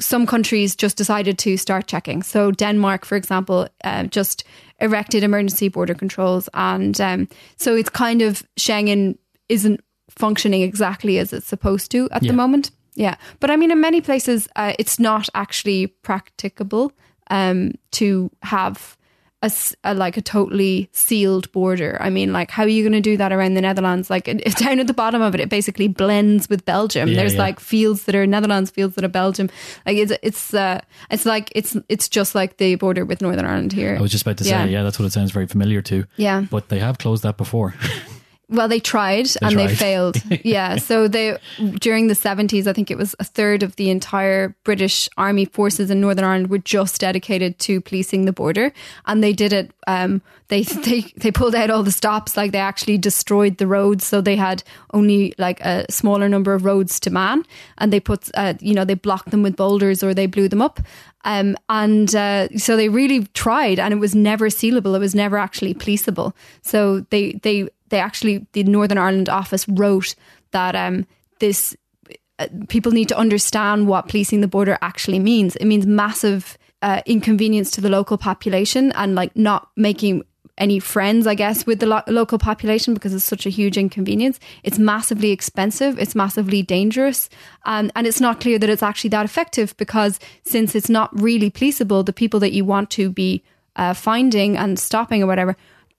some countries just decided to start checking. So Denmark, for example, uh, just erected emergency border controls, and um, so it's kind of Schengen isn't functioning exactly as it's supposed to at Yeah. the moment. Yeah, but I mean, in many places, uh, it's not actually practicable um, to have a like a totally sealed border. I mean, like how are you going to do that around the Netherlands? Like it, down at the bottom of it, it basically blends with Belgium. Yeah, There's yeah. like fields that are Netherlands, fields that are Belgium. Like it's it's uh, it's like it's it's just like the border with Northern Ireland here. I was just about to say, Yeah. yeah, that's what it sounds very familiar to. Yeah. But they have closed that before. Well, they tried and they failed. yeah. So they during the seventies, I think it was a third of the entire British Army forces in Northern Ireland were just dedicated to policing the border, and they did it. Um, they they they pulled out all the stops. Like they actually destroyed the roads, so they had only like a smaller number of roads to man, and they put uh, you know they blocked them with boulders or they blew them up. Um, and uh, so they really tried, and it was never sealable. It was never actually policeable. So they they they actually the Northern Ireland office wrote that um, this uh, people need to understand what policing the border actually means. It means massive uh, inconvenience to the local population and like not making any friends, I guess, with the lo- local population because it's such a huge inconvenience. It's massively expensive. It's massively dangerous. Um, and it's not clear that it's actually that effective because since it's not really policeable, the people that you want to be uh, finding and stopping or whatever,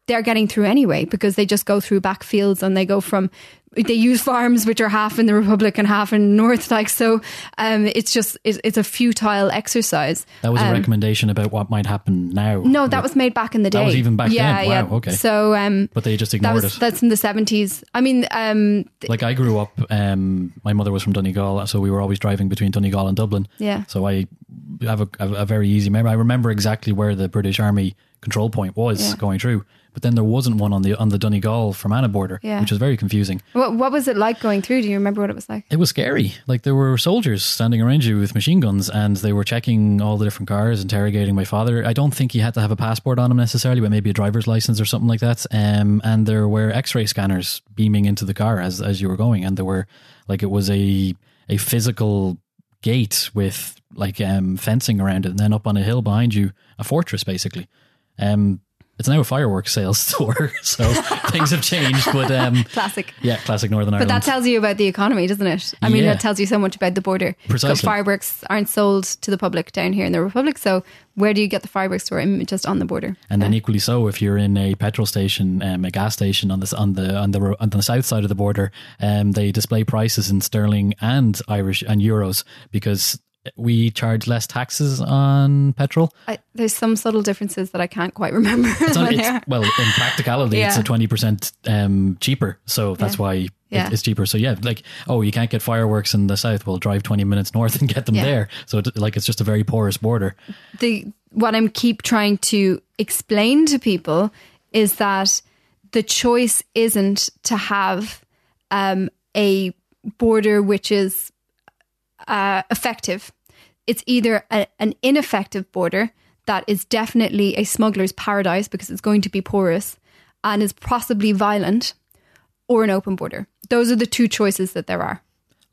they're getting through anyway because they just go through backfields and they go from they use farms which are half in the republic and half in north like so um it's just it's, it's a futile exercise That was a Um, recommendation about what might happen now. no that was made back in the day That was even back then? yeah Wow, yeah okay. so um But they just that ignored was it. that's in the 70s i mean um th- like I grew up, um, my mother was from Donegal, so we were always driving between Donegal and Dublin. yeah So I have a, a, a very easy memory. I remember exactly where the British Army control point was Yeah. going through, but then there wasn't one on the on the Donegal Fermanagh border, Yeah. which was very confusing. What, what was it like going through? Do you remember what it was like? It was scary. Like there were soldiers standing around you with machine guns, and they were checking all the different cars, interrogating my father. I don't think he had to have a passport on him necessarily, but maybe a driver's license or something like that. Um, and there were X-ray scanners beaming into the car as as you were going, and there were like it was a a physical gate with like um fencing around it, and then up on a hill behind you, a fortress basically. Um, it's now a fireworks sales store, so things have changed. But um, Classic. yeah, classic Northern Ireland. But that tells you about the economy, doesn't it? I mean, Yeah. that tells you so much about the border. Precisely. Fireworks aren't sold to the public down here in the Republic. So where do you get the fireworks for? Mm, Just on the border. And then equally so, if you're in a petrol station, um, a gas station on the on the on the on the south side of the border, um, they display prices in sterling and Irish and euros because we charge less taxes on petrol. I, there's some subtle differences that I can't quite remember. It's when it's, well, in practicality, it's a twenty percent um, cheaper, so that's Yeah. why Yeah. it's cheaper. So yeah, like oh, you can't get fireworks in the south. We'll drive twenty minutes north and get them Yeah. there. So it, like it's just a very porous border. the what I'm keep trying to explain to people is that the choice isn't to have um, a border which is uh, effective. It's either a, an ineffective border that is definitely a smuggler's paradise because it's going to be porous and is possibly violent, or an open border. Those are the two choices that there are.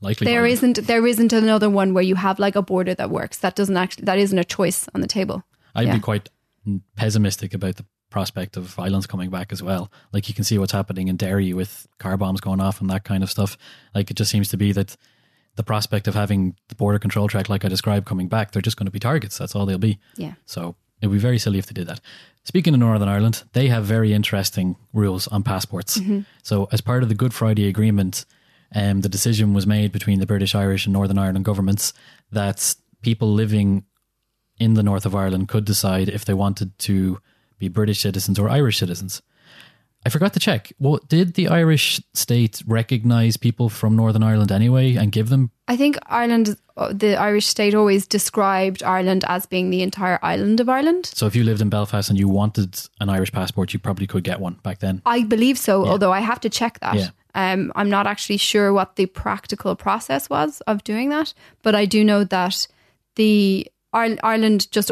Likely There isn't there isn't another one where you have like a border that works. That doesn't actually that isn't a choice on the table. I'd Yeah. be quite pessimistic about the prospect of violence coming back as well. Like you can see what's happening in Derry with car bombs going off and that kind of stuff. Like it just seems to be that the prospect of having the border control track, like I described, coming back, they're just going to be targets. That's all they'll be. Yeah. So it would be very silly if they did that. Speaking of Northern Ireland, they have very interesting rules on passports. So, as part of the Good Friday Agreement, um, the decision was made between the British, Irish, and Northern Ireland governments that people living in the north of Ireland could decide if they wanted to be British citizens or Irish citizens. I forgot to check. Well, did the Irish state recognize people from Northern Ireland anyway and give them? I think Ireland, uh, the Irish state, always described Ireland as being the entire island of Ireland. So, if you lived in Belfast and you wanted an Irish passport, you probably could get one back then. I believe so, although I have to check that. Yeah. Um, I'm not actually sure what the practical process was of doing that, but I do know that the Ireland just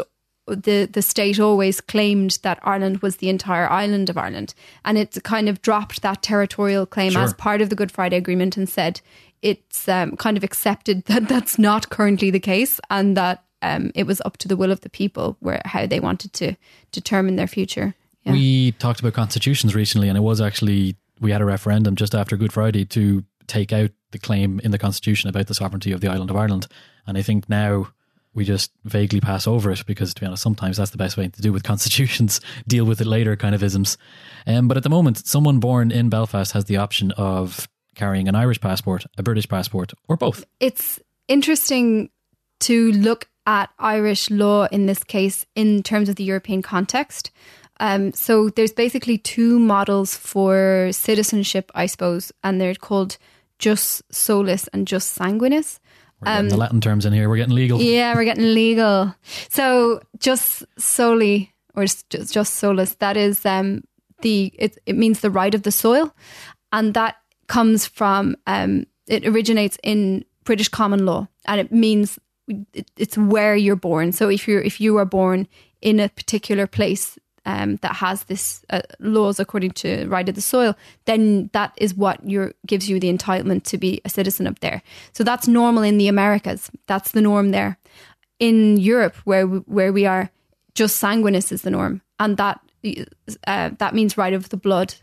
the the state always claimed that Ireland was the entire island of Ireland, and it kind of dropped that territorial claim Sure. as part of the Good Friday Agreement and said it's um, kind of accepted that that's not currently the case, and that um, it was up to the will of the people where how they wanted to determine their future. Yeah. We talked about constitutions recently, and it was actually we had a referendum just after Good Friday to take out the claim in the constitution about the sovereignty of the island of Ireland. And I think now we just vaguely pass over it because, to be honest, sometimes that's the best way to do with constitutions. Deal with it later, kind of isms. Um, but at the moment, someone born in Belfast has the option of carrying an Irish passport, a British passport, or both. it's interesting to look at Irish law in this case in terms of the European context. Um, so there's basically two models for citizenship, I suppose, and they're called jus soli and jus sanguinis. We're getting the Latin terms in here. We're getting legal. Um, Yeah, we're getting legal. So just solely or just just solus, that is um the it, it means the right of the soil. And that comes from um it originates in British common law and it means it, it's where you're born. So if you're if you are born in a particular place um, that has this uh, laws according to right of the soil, then that is what your gives you the entitlement to be a citizen of there. So that's normal in the Americas. That's the norm there. In Europe, where we, where we are, jus sanguinis is the norm, and that uh, that means right of the blood.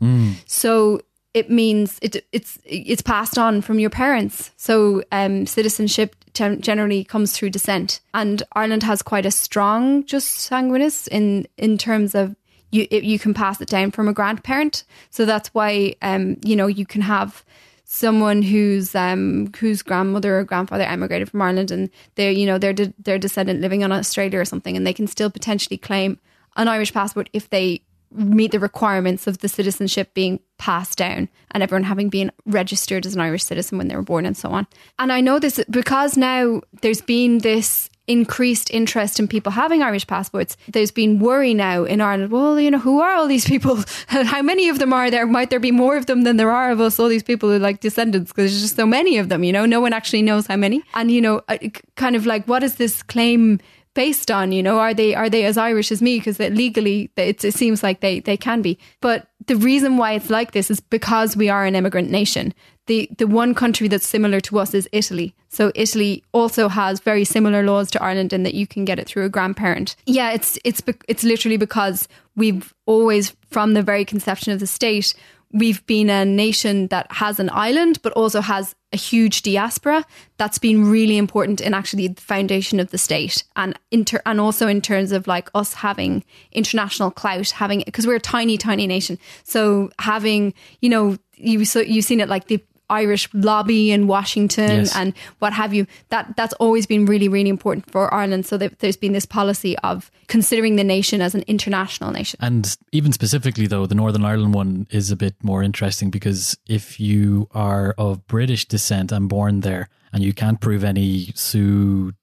So it means it, it's it's passed on from your parents. So um, citizenship generally comes through descent, and Ireland has quite a strong jus sanguinis in in terms of you it, you can pass it down from a grandparent. So that's why um, you know you can have someone whose um whose grandmother or grandfather emigrated from Ireland and they're you know they're de- their descendant living in Australia or something and they can still potentially claim an Irish passport if they meet the requirements of the citizenship being passed down and everyone having been registered as an Irish citizen when they were born and so on. And I know this because now there's been this increased interest in people having Irish passports, there's been worry now in Ireland. Well, you know, who are all these people? How many of them are there? Might there be more of them than there are of us? All these people who like descendants because there's just so many of them. You know, no one actually knows how many. And you know, uh, kind of like what is this claim? Based on you know are they are they as irish as me because legally it, it seems like they they can be but the reason why it's like this is because we are an immigrant nation the the one country that's similar to us is Italy. So Italy also has very similar laws to Ireland in that you can get it through a grandparent. Yeah, it's it's it's literally because we've always from the very conception of the state we've been a nation that has an island but also has a huge diaspora. That's been really important in actually the foundation of the state and inter- and also in terms of like us having international clout having because we're a tiny tiny nation. So having you know you so you've seen it like the Irish lobby in Washington yes. and what have you. That that's always been really really important for Ireland. So that there's been this policy of considering the nation as an international nation. And even specifically though, the Northern Ireland one is a bit more interesting because if you are of British descent and born there, and you can't prove any Sioux,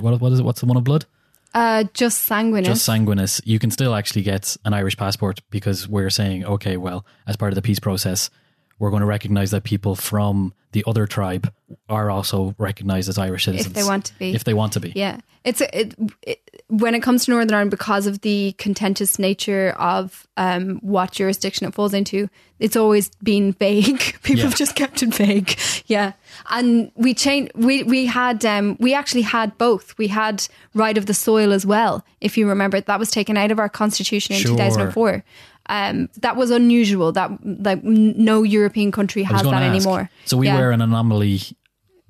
what what is it? What's the one of blood? Uh, jus sanguinis. Just sanguinis. You can still actually get an Irish passport because we're saying, okay, well, as part of the peace process, we're going to recognize that people from the other tribe are also recognized as Irish citizens if they want to be. If they want to be, yeah. It's it, it, when it comes to Northern Ireland because of the contentious nature of um, what jurisdiction it falls into. It's always been vague. People yeah. have just kept it vague. Yeah, and we changed. We we had um, we actually had both. We had right of the soil as well. If you remember, that was taken out of our constitution in two thousand and four. Um, that was unusual. That like no European country has that anymore. So we yeah. were an anomaly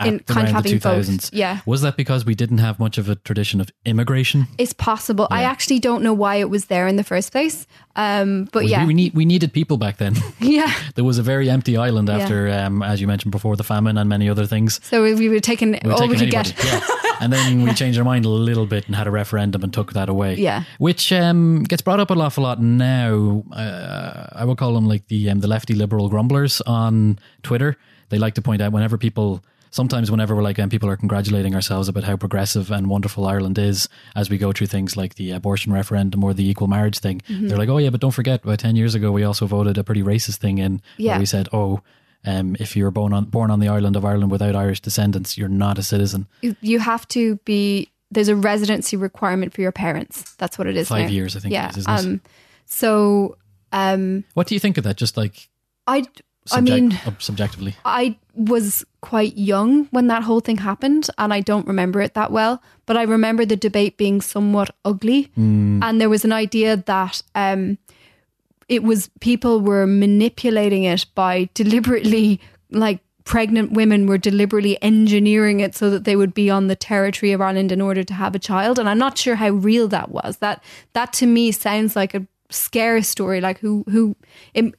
in kind of having 2000s. Both. Yeah. Was that because we didn't have much of a tradition of immigration? It's possible. Yeah. I actually don't know why it was there in the first place. Um, but we, yeah, we need we needed people back then. yeah. there was a very empty island after, yeah. um, as you mentioned before, the famine and many other things. So we were taking we were all taking we could anybody. get. yeah. And then we changed our mind a little bit and had a referendum and took that away. Yeah. Which um, gets brought up an awful lot now. Uh, I would call them like the um, the lefty liberal grumblers on Twitter. They like to point out whenever people sometimes whenever we're like, and people are congratulating ourselves about how progressive and wonderful Ireland is as we go through things like the abortion referendum or the equal marriage thing, mm-hmm. they're like, oh yeah, but don't forget, about 10 years ago, we also voted a pretty racist thing in yeah. where we said, oh, um, if you're born on, born on the island of Ireland without Irish descendants, you're not a citizen. You have to be, there's a residency requirement for your parents. That's what it is. Five now. years, I think yeah. Is, um, so, um, what do you think of that? Just like, I, Subject, I mean, subjectively, I was quite young when that whole thing happened, and I don't remember it that well. But I remember the debate being somewhat ugly, mm. and there was an idea that um, it was people were manipulating it by deliberately, like pregnant women were deliberately engineering it so that they would be on the territory of Ireland in order to have a child. And I'm not sure how real that was. That that to me sounds like a scare story like who who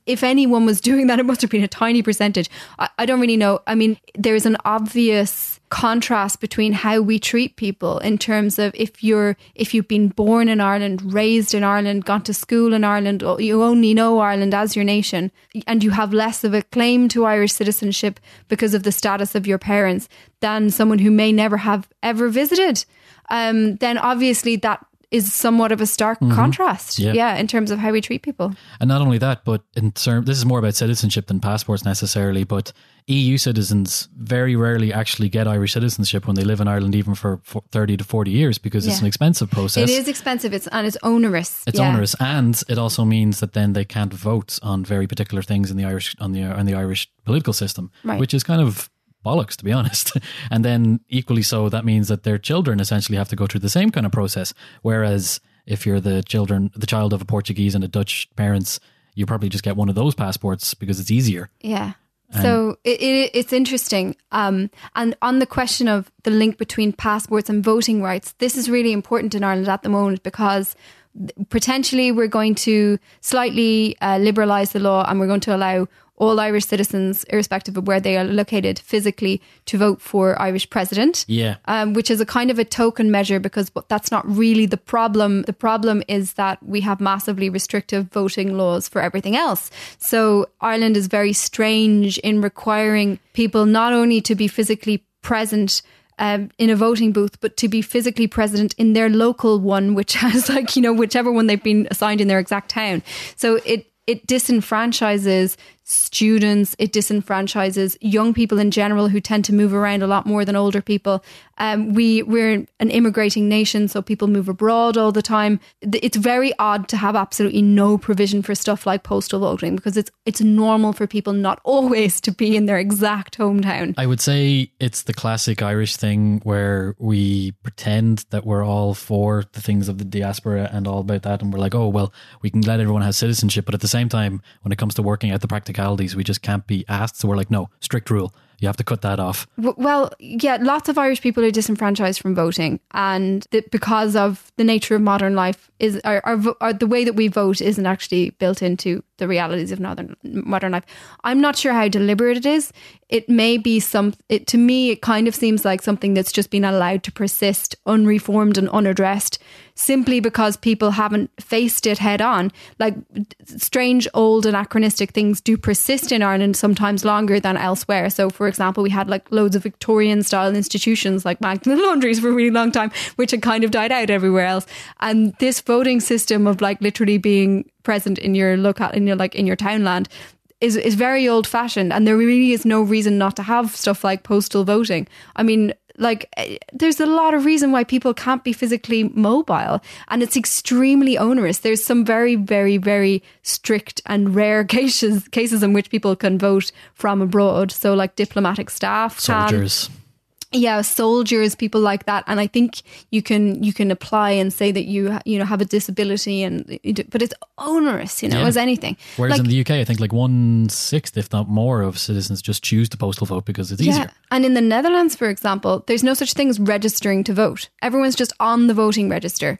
if anyone was doing that it must have been a tiny percentage I, I, don't really know i mean there's an obvious contrast between how we treat people in terms of if you're if you've been born in ireland raised in ireland gone to school in ireland you only know ireland as your nation and you have less of a claim to irish citizenship because of the status of your parents than someone who may never have ever visited um, then obviously that is somewhat of a stark mm-hmm. contrast. Yeah. yeah. in terms of how we treat people. And not only that, but in term, this is more about citizenship than passports necessarily. But EU citizens very rarely actually get Irish citizenship when they live in Ireland, even for thirty to forty years, because yeah. it's an expensive process. It is expensive. It's and it's onerous. It's yeah. onerous, and it also means that then they can't vote on very particular things in the Irish on the on the Irish political system, right. which is kind of bollocks, to be honest. and then equally so, that means that their children essentially have to go through the same kind of process. Whereas if you're the children, the child of a Portuguese and a Dutch parents, you probably just get one of those passports because it's easier. Yeah. So it, it, it's interesting. Um, and on the question of the link between passports and voting rights, this is really important in Ireland at the moment because potentially we're going to slightly uh, liberalize the law and we're going to allow all Irish citizens, irrespective of where they are located physically, to vote for Irish president. Yeah. Um, which is a kind of a token measure because that's not really the problem. The problem is that we have massively restrictive voting laws for everything else. So Ireland is very strange in requiring people not only to be physically present um, in a voting booth, but to be physically present in their local one, which has like you know whichever one they've been assigned in their exact town. So it it disenfranchises students, it disenfranchises young people in general who tend to move around a lot more than older people. Um, we we're an immigrating nation, so people move abroad all the time. It's very odd to have absolutely no provision for stuff like postal voting because it's it's normal for people not always to be in their exact hometown. I would say it's the classic Irish thing where we pretend that we're all for the things of the diaspora and all about that, and we're like, oh well, we can let everyone have citizenship, but at the same time, when it comes to working out the we just can't be asked. So we're like, no, strict rule. You have to cut that off. Well, yeah, lots of Irish people are disenfranchised from voting, and the, because of the nature of modern life, is our, our, our, the way that we vote isn't actually built into the realities of modern modern life. I'm not sure how deliberate it is. It may be some. It to me, it kind of seems like something that's just been allowed to persist, unreformed and unaddressed, simply because people haven't faced it head on. Like strange, old, anachronistic things do persist in Ireland sometimes longer than elsewhere. So, for example, we had like loads of Victorian style institutions like Magdalen Laundries for a really long time, which had kind of died out everywhere else. And this voting system of like literally being present in your local in your like in your townland is is very old fashioned and there really is no reason not to have stuff like postal voting. I mean, like eh, there's a lot of reason why people can't be physically mobile and it's extremely onerous. There's some very very very strict and rare cases cases in which people can vote from abroad. So like diplomatic staff, soldiers. Can, yeah soldiers people like that. And i think you can you can apply and say that you you know have a disability and but it's onerous you know yeah. as anything. Whereas like, in the uk i think like one sixth if not more of citizens just choose the postal vote because it's easier. Yeah. and in the netherlands for example there's no such thing as registering to vote. Everyone's just on the voting register.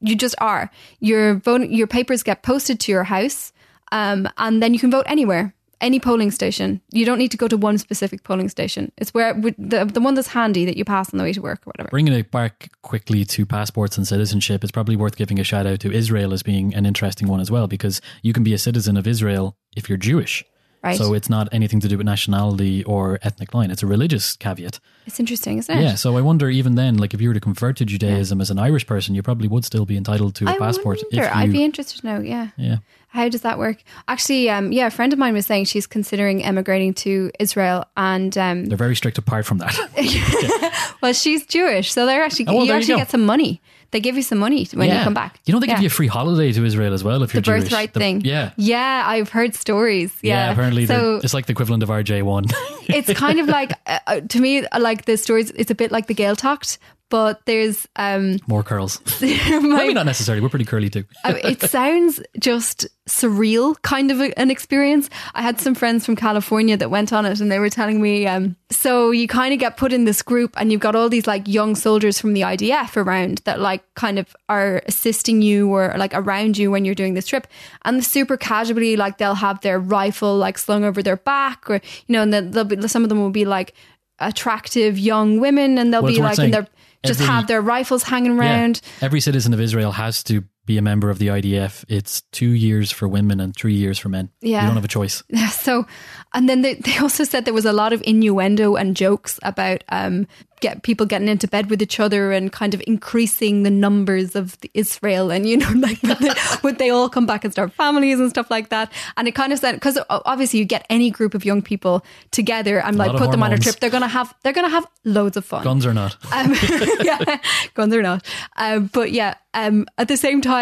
You just are. Your vote your papers get posted to your house um, and then you can vote anywhere any polling station. You don't need to go to one specific polling station. It's where the the one that's handy that you pass on the way to work or whatever. Bringing it back quickly to passports and citizenship, it's probably worth giving a shout out to Israel as being an interesting one as well because you can be a citizen of Israel if you're Jewish. Right. So it's not anything to do with nationality or ethnic line. It's a religious caveat. It's interesting, isn't it? Yeah. So I wonder, even then, like if you were to convert to Judaism yeah. as an Irish person, you probably would still be entitled to a I passport. Wonder. You, I'd be interested to know. Yeah. Yeah. How does that work? Actually, um, yeah, a friend of mine was saying she's considering emigrating to Israel, and um, they're very strict apart from that. well, she's Jewish, so they're actually oh, well, you actually you get some money. They give you some money when yeah. you come back. You know, they yeah. give you a free holiday to Israel as well if you're the Jewish. birthright the, thing. Yeah, yeah, I've heard stories. Yeah, yeah apparently, so, it's like the equivalent of our J1. it's kind of like uh, uh, to me, like the stories. It's a bit like the Gaeltacht, but there's um more curls. my, Maybe not necessarily. We're pretty curly too. it sounds just surreal, kind of a, an experience. I had some friends from California that went on it, and they were telling me, um, so you kind of get put in this group, and you've got all these like young soldiers from the IDF around that like kind of are assisting you or like around you when you're doing this trip, and super casually like they'll have their rifle like slung over their back, or you know, and then they'll be, some of them will be like attractive young women, and they'll well, be like in their just every, have their rifles hanging around. Yeah, every citizen of Israel has to be a member of the IDF. It's two years for women and three years for men. Yeah. You don't have a choice. Yeah. So, and then they, they also said there was a lot of innuendo and jokes about um, get people getting into bed with each other and kind of increasing the numbers of the Israel and you know like would they, would they all come back and start families and stuff like that and it kind of said because obviously you get any group of young people together and a like put them on a trip they're gonna have they're gonna have loads of fun guns or not um, yeah guns or not um, but yeah um, at the same time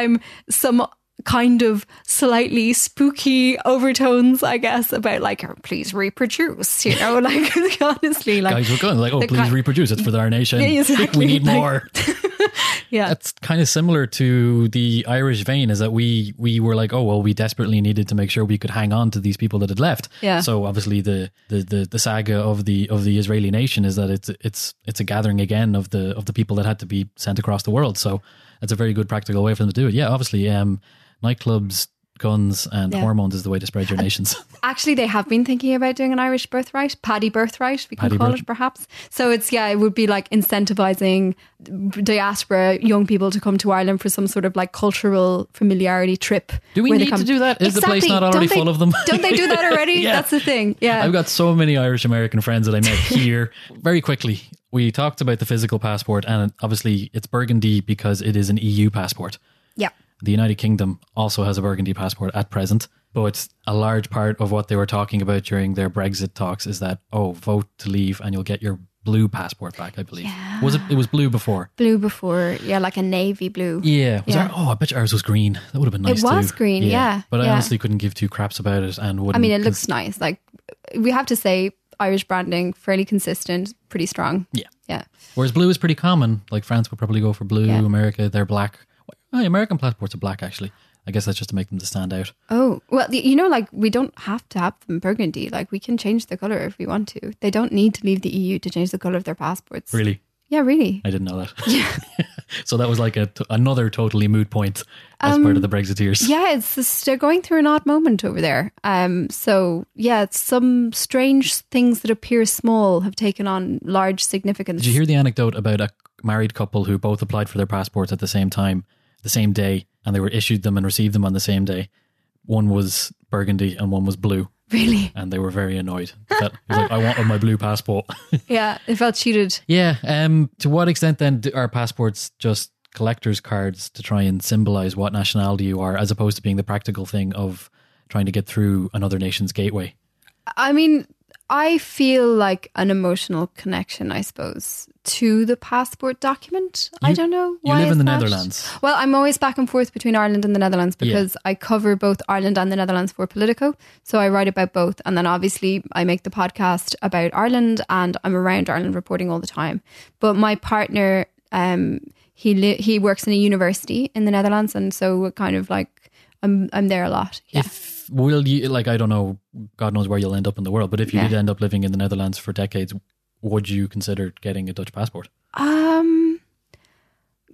some kind of slightly spooky overtones, I guess, about like, oh, please reproduce, you know, like honestly, like guys, we're going like, oh, please kind, reproduce. It's for our nation. Exactly, we need like, more. yeah, that's kind of similar to the Irish vein. Is that we we were like, oh well, we desperately needed to make sure we could hang on to these people that had left. Yeah. So obviously the the the, the saga of the of the Israeli nation is that it's it's it's a gathering again of the of the people that had to be sent across the world. So that's a very good practical way for them to do it. Yeah, obviously. Um, nightclubs guns and Yeah. hormones is the way to spread your nations. Actually, they have been thinking about doing an Irish birthright, Paddy birthright, we can Paddy call birth- it perhaps. So it's, yeah, it would be like incentivizing diaspora young people to come to Ireland for some sort of like cultural familiarity trip. Do we need to do that? Is the place not already they- full of them? Don't they do that already? Yeah. That's the thing. Yeah. I've got so many Irish American friends that I met here. Very quickly, we talked about the physical passport, and obviously it's burgundy because it is an EU passport. yeah. The United Kingdom also has a burgundy passport at present, but a large part of what they were talking about during their Brexit talks is that oh, vote to leave and you'll get your blue passport back. I believe was it? It was blue before. Blue before, yeah, like a navy blue. Yeah, was Yeah. our, oh, I bet you ours was green. That would have been nice. It was too. green, yeah, but I honestly couldn't give two craps about it, and wouldn't. I mean, it looks nice. Like we have to say, Irish branding fairly consistent, pretty strong. yeah. Yeah. Whereas blue is pretty common. Like France would probably go for blue. Yeah. America, they're black. Oh, American passports are black actually. I guess that's just to make them to stand out. Oh well, you know, like we don't have to have them burgundy. Like we can change the color if we want to. They don't need to leave the EU to change the color of their passports. Really, Yeah, really. I didn't know that. Yeah. so that was like a t- another totally moot point as part of the Brexiteers. Um, Yeah, it's just, they're going through an odd moment over there. Um, so yeah, it's some strange things that appear small have taken on large significance. Did you hear the anecdote about a married couple who both applied for their passports at the same time, the same day, and they were issued them and received them on the same day? One was burgundy and one was blue, Really? and they were very annoyed. That, was like, I wanted my blue passport. Yeah, it felt cheated. Yeah. Um. To what extent then are passports just collectors' cards to try and symbolize what nationality you are, as opposed to being the practical thing of trying to get through another nation's gateway? I mean, I feel like an emotional connection, I suppose, to the passport document. I don't know. Why You live in the that? Netherlands. Well, I'm always back and forth between Ireland and the Netherlands Yeah. because I cover both Ireland and the Netherlands for Politico. So I write about both. And then obviously I make the podcast about Ireland and I'm around Ireland reporting all the time. But my partner, um, he li- he works in a university in the Netherlands. And so kind of like I'm, I'm there a lot. Yeah. If will you like I don't know, God knows where you'll end up in the world, but if you Yeah. did end up living in the Netherlands for decades, would you consider getting a Dutch passport? Um,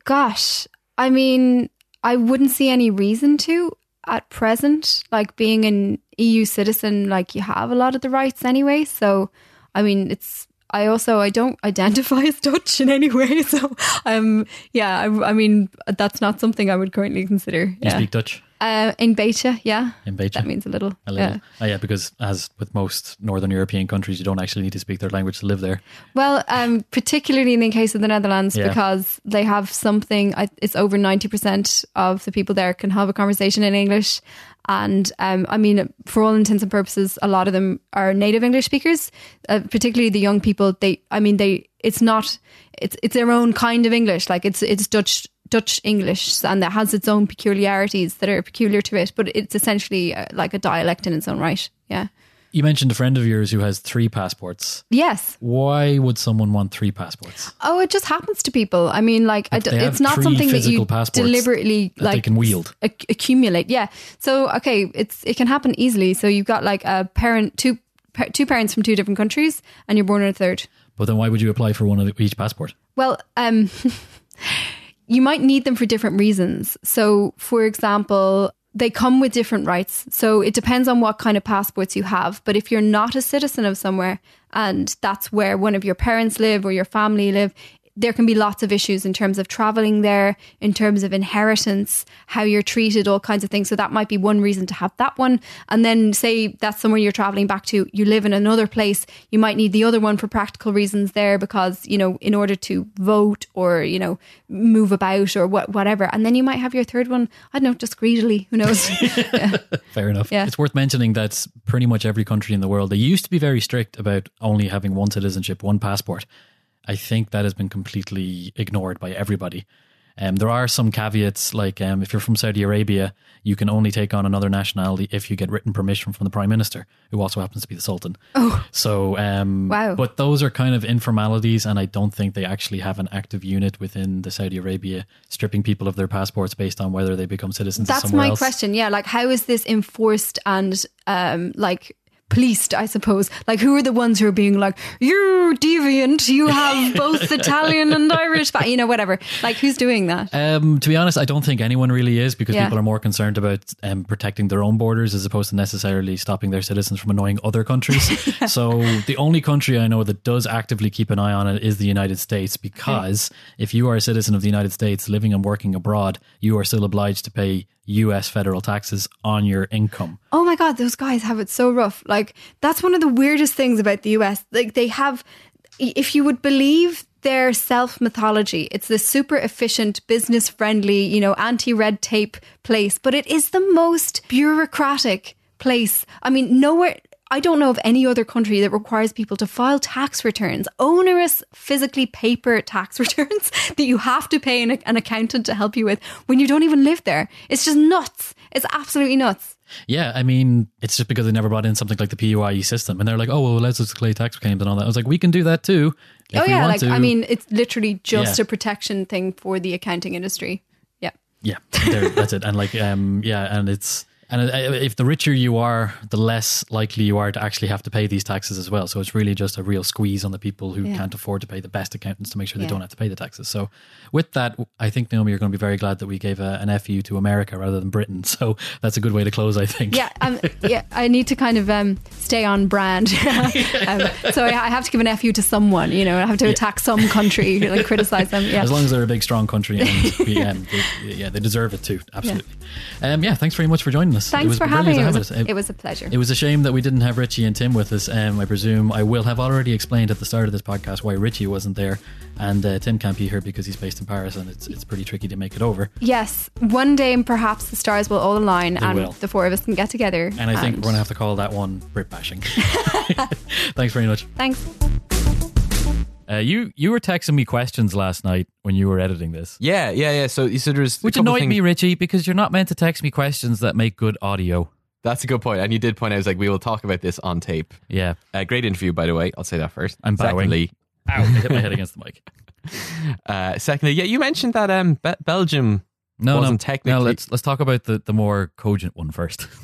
gosh, I mean, I wouldn't see any reason to at present. Like being an EU citizen, like you have a lot of the rights anyway. So, I mean, it's. I also I don't identify as Dutch in any way. So, um, yeah, I, I mean, that's not something I would currently consider. You Yeah. speak Dutch Uh, een beetje, yeah, een beetje? that means a little. a little. Yeah. Oh, yeah, because as with most Northern European countries, you don't actually need to speak their language to live there. Well, um, particularly in the case of the Netherlands, Yeah. because they have something, it's over 90% of the people there can have a conversation in English. And um, I mean, for all intents and purposes, a lot of them are native English speakers, uh, particularly the young people. They, I mean, they, it's not, it's, it's their own kind of English. Like it's, it's Dutch, Dutch English and that has its own peculiarities that are peculiar to it, but it's essentially uh, like a dialect in its own right. Yeah. You mentioned a friend of yours who has three passports. Yes. Why would someone want three passports? Oh, it just happens to people. I mean, like, I d- it's not something that you deliberately that they like can wield. ac- accumulate. Yeah. So, okay, it's it can happen easily. So you've got like a parent, two pa- two parents from two different countries, and you're born in a third. But then why would you apply for one of each passport? Well, um, you might need them for different reasons. So, for example, they come with different rights. So it depends on what kind of passports you have. But if you're not a citizen of somewhere and that's where one of your parents live or your family live, there can be lots of issues in terms of traveling there, in terms of inheritance, how you're treated, all kinds of things. So that might be one reason to have that one. And then say that's somewhere you're traveling back to, you live in another place, you might need the other one for practical reasons there because, you know, in order to vote or, you know, move about or what whatever. And then you might have your third one, I don't know, just greedily, who knows? Fair enough. Yeah. It's worth mentioning that pretty much every country in the world, they used to be very strict about only having one citizenship, one passport. I think that has been completely ignored by everybody. Um, there are some caveats, like um, if you're from Saudi Arabia, you can only take on another nationality if you get written permission from the prime minister, who also happens to be the sultan. Oh, so um, Wow. But those are kind of informalities, and I don't think they actually have an active unit within the Saudi Arabia stripping people of their passports based on whether they become citizens. That's somewhere my else. question. Yeah, like how is this enforced and um like policed, I suppose. Like, who are the ones who are being like, you deviant, you have both Italian and Irish, but you know, whatever. Like, who's doing that? Um, to be honest, I don't think anyone really is because Yeah. people are more concerned about um, protecting their own borders as opposed to necessarily stopping their citizens from annoying other countries. so the only country I know that does actively keep an eye on it is the United States because if you are a citizen of the United States living and working abroad, you are still obliged to pay US federal taxes on your income. Oh my God, those guys have it so rough. Like, that's one of the weirdest things about the US. Like, they have, if you would believe their self mythology, it's this super efficient, business friendly, you know, anti red tape place, but it is the most bureaucratic place. I mean, nowhere. I don't know of any other country that requires people to file tax returns, onerous, physically paper tax returns that you have to pay an, an accountant to help you with when you don't even live there. It's just nuts. It's absolutely nuts. Yeah, I mean, it's just because they never brought in something like the PAYE system. And they're like, oh, well, let's just claim tax claims and all that. I was like, we can do that too. if oh yeah, like to. I mean, it's literally just Yeah. a protection thing for the accounting industry. Yeah. Yeah, that's it. And like, um, yeah, and it's and uh, if the richer you are, the less likely you are to actually have to pay these taxes as well. So it's really just a real squeeze on the people who Yeah. can't afford to pay the best accountants to make sure they Yeah. don't have to pay the taxes. So with that, I think Naomi, you're going to be very glad that we gave a, an FU to America rather than Britain. So that's a good way to close, I think. Yeah, um, yeah. I need to kind of um, stay on brand, um, so I, have to give an fu to someone. You know, I have to attack some country, like criticize them. Yeah, As long as they're a big, strong country, and we, um, they, yeah, they deserve it too. Absolutely. Um, yeah, thanks very much for joining us. It thanks was for having me. to It was, us. a, it was a pleasure. It was a shame that we didn't have Richie and Tim with us. Um, I presume I will have already explained at the start of this podcast why Richie wasn't there, and uh, Tim can't be here because he's based in Paris, and it's it's pretty tricky to make it over. yes, one day perhaps the stars will all align, and will. the four of us can get together. And I think we're gonna have to call that one Brit bashing. Thanks very much. thanks. Uh, you you were texting me questions last night when you were editing this, Yeah, yeah, yeah. So, so there's which annoyed things- me, Richie, because you're not meant to text me questions that make good audio. That's a good point, and you did point out. I was like, we will talk about this on tape. Yeah, Uh, great interview, by the way. I'll say that first. I'm bowing. Secondly, ow! I hit my head against the mic. uh, secondly, yeah, you mentioned that um, Be- Belgium. No, Wasn't no, technically- no. Let's let's talk about the the more cogent one first.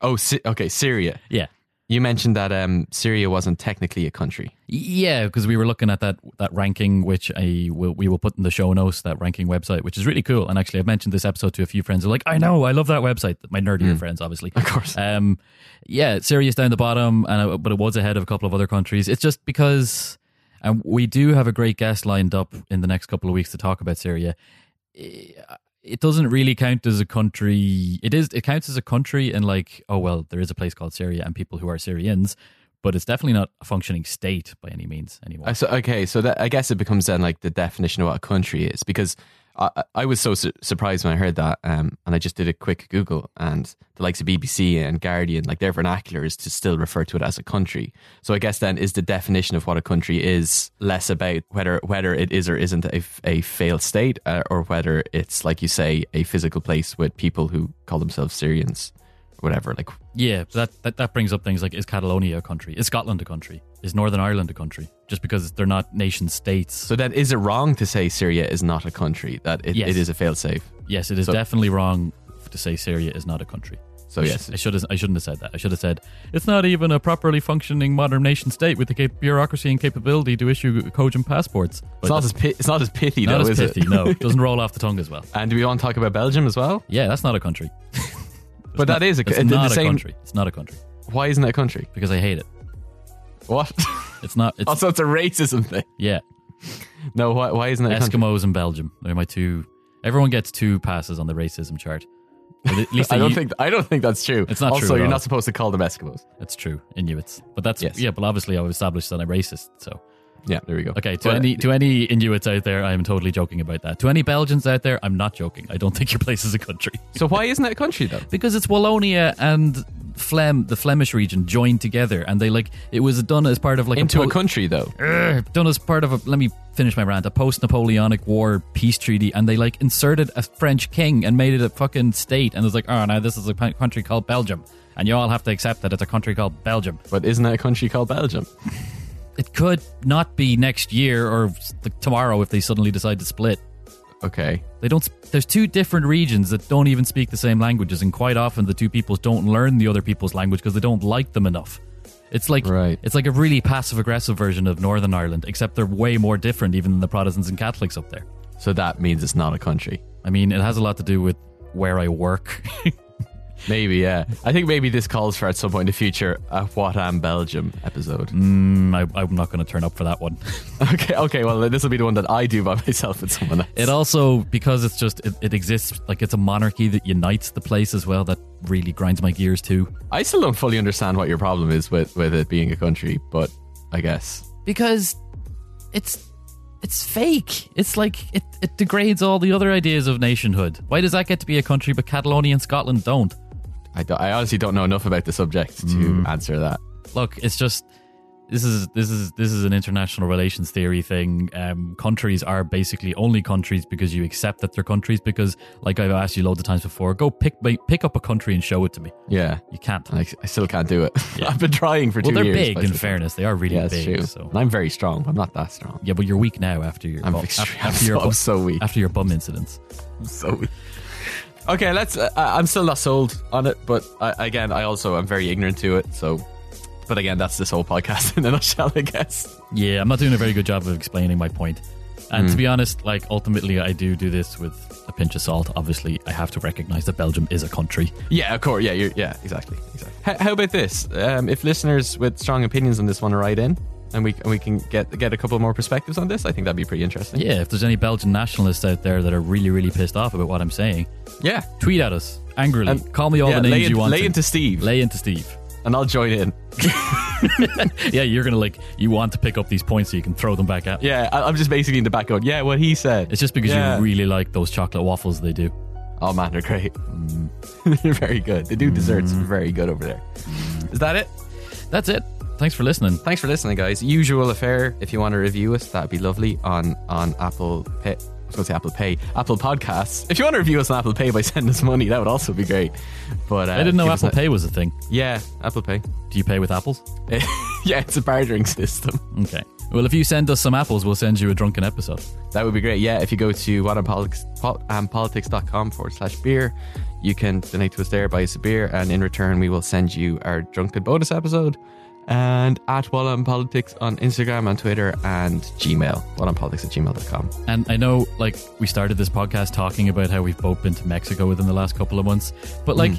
Oh, Sy- okay, Syria. yeah, You mentioned that um, Syria wasn't technically a country. Yeah, because we were looking at that that ranking, which I will we will put in the show notes. That ranking website, which is really cool. And actually, I've mentioned this episode to a few friends. Who are like, I know, I love that website. My nerdier friends, obviously, Of course. Um, yeah, Syria's down the bottom, and uh, but it was ahead of a couple of other countries. It's just because, and we do have a great guest lined up in the next couple of weeks to talk about Syria. It doesn't really count as a country. It is. It counts as a country, and like, oh well, there is a place called Syria and people who are Syrians, but it's definitely not a functioning state by any means anymore. Uh, so, okay, so that, I guess it becomes then like the definition of what a country is because I, I- was so su- surprised when I heard that, um, and I just did a quick Google, and the likes of BBC and Guardian, like their vernacular is to still refer to it as a country. So I guess then is the definition of what a country is less about whether whether it is or isn't a, a failed state, uh, or whether it's like you say a physical place with people who call themselves Syrians, whatever. Like Yeah, that, that that brings up things like is Catalonia a country? Is Scotland a country? Is Northern Ireland a country? Just because they're not nation states. so, then is it wrong to say Syria is not a country? That it, Yes. it is a failsafe. yes, it is So- definitely wrong to say Syria is not a country. So yes, I should I shouldn't have said that. I should have said it's not even a properly functioning modern nation state with the cap- bureaucracy and capability to issue cogent passports. It's not as pi- it's not as pithy not though, as is pithy. it? no, it doesn't roll off the tongue as well. And do we want to talk about Belgium as well? Yeah, that's not a country. But that is a It's the not a same. country. It's not a country Why isn't it a country? because I hate it. What? It's not. It's also, it's a racism thing. yeah. No, why, why isn't it a country? Eskimos and Belgium. They're my two. Everyone gets two passes on the racism chart. At least I don't think I don't think that's true. It's not true Also, at you're all. not supposed to call them Eskimos. That's true, Inuits. But that's Yes. yeah. But obviously, I've established that I'm racist. So Yeah, there we go. okay. To any to any Inuits out there, I'm totally joking about that. To any Belgians out there, I'm not joking. I don't think your place is a country so why isn't it a country though? because it's Wallonia and Flem, the Flemish region, joined together, and they like it was done as part of like Into a, a country though. Ugh, done as part of a let me finish my rant a post-napoleonic war peace treaty and they like inserted a french king and made it a fucking state and it was like oh now this is a country called belgium and you all have to accept that it's a country called belgium But isn't it a country called Belgium? it could not be next year or tomorrow if they suddenly decide to split Okay. they don't there's two different regions that don't even speak the same languages and quite often the two peoples don't learn the other people's language because they don't like them enough It's like Right. it's like a really passive aggressive version of Northern Ireland, except they're way more different even than the Protestants and Catholics up there. So that means it's not a country. I mean, it has a lot to do with where I work. Maybe, yeah. I think maybe this calls for at some point in the future a What Am Belgium episode. mm, I, I'm not going to turn up for that one. Okay, okay. Well, this will be the one that I do by myself with someone else. It also because it's just it, it exists like it's a monarchy that unites the place as well. That really grinds my gears too. I still don't fully understand what your problem is with with it being a country, but I guess because it's it's fake. It's like it, it degrades all the other ideas of nationhood. Why does that get to be a country but Catalonia and Scotland don't? I, do- I honestly don't know enough about the subject to Mm. answer that. Look, it's just this is this is this is an international relations theory thing. Um, countries are basically only countries because you accept that they're countries. Because, like I've asked you loads of times before, go pick pick up a country and show it to me. Yeah, You can't. I, I still can't do it. Yeah. I've been trying for Well, two they're big. In fairness, they are really yeah, big. true. So And I'm very strong. but I'm not that strong. yeah, but you're weak now after your I'm bum, extreme. after, your so, I'm so weak. after your bum incidents. I'm so weak. Okay, let's. Uh, I'm still not sold on it, but I, again, I also am very ignorant to it. So, but again, that's this whole podcast in a nutshell, I guess. Yeah, I'm not doing a very good job of explaining my point. And Hmm. to be honest, like ultimately, I do do this with a pinch of salt. Obviously, I have to recognize that Belgium is a country. Yeah, of course. Yeah, you're, yeah, exactly, exactly. How, how about this? Um, if listeners with strong opinions on this want to write in, and we and we can get get a couple more perspectives on this, I think that'd be pretty interesting. Yeah, if there's any Belgian nationalists out there that are really, really pissed off about what I'm saying, yeah. tweet at us angrily. Call me all yeah, the names lay, you want. lay into Steve, lay into Steve. and I'll join in. Yeah, you're gonna like you want to pick up these points so you can throw them back at. me. Yeah, I'm just basically in the back going, yeah, what he said. It's just because Yeah. you really like those chocolate waffles they do. Oh man, they're great. Mm. they're very good. They do desserts mm. very good over there. Is that it? That's it. Thanks for listening. Thanks for listening, guys. Usual affair. If you want to review us, that'd be lovely on on Apple Pay. I was going to say Apple Pay, Apple Podcasts. If you want to review us on Apple Pay by sending us money, that would also be great. But uh, I didn't know Apple Pay was a thing. Yeah, Apple Pay. Do you pay with apples? yeah, it's a bartering system. Okay. Well, if you send us some apples, we'll send you a drunken episode. That would be great. Yeah, if you go to whatampolitics.com forward slash beer, you can donate to us there, buy us a beer, and in return, we will send you our drunken bonus episode. And at Whatam Politics on Instagram and Twitter and Gmail. Whatampolitics at gmail.com. And I know, like, we started this podcast talking about how we've both been to Mexico within the last couple of months, but like,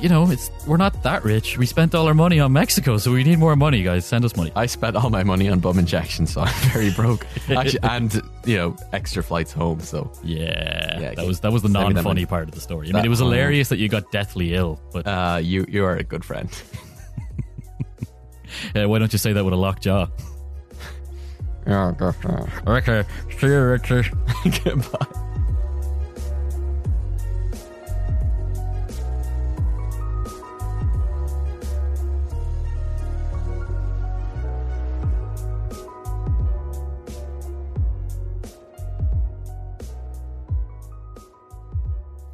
you know, it's we're not that rich. We spent all our money on Mexico, so we need more money, guys. Send us money. I spent all my money on bum injections, so I'm very broke. Actually, and, you know, extra flights home. So, Yeah, Yeah, that was that was the non-funny part of the story. I mean, it was hilarious that you got deathly ill, but uh, you you are a good friend. uh, why don't you say that with a locked jaw? Yeah, definitely. Okay, see you, Richard. Goodbye.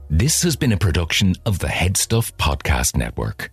This has been a production of the Headstuff Podcast Network.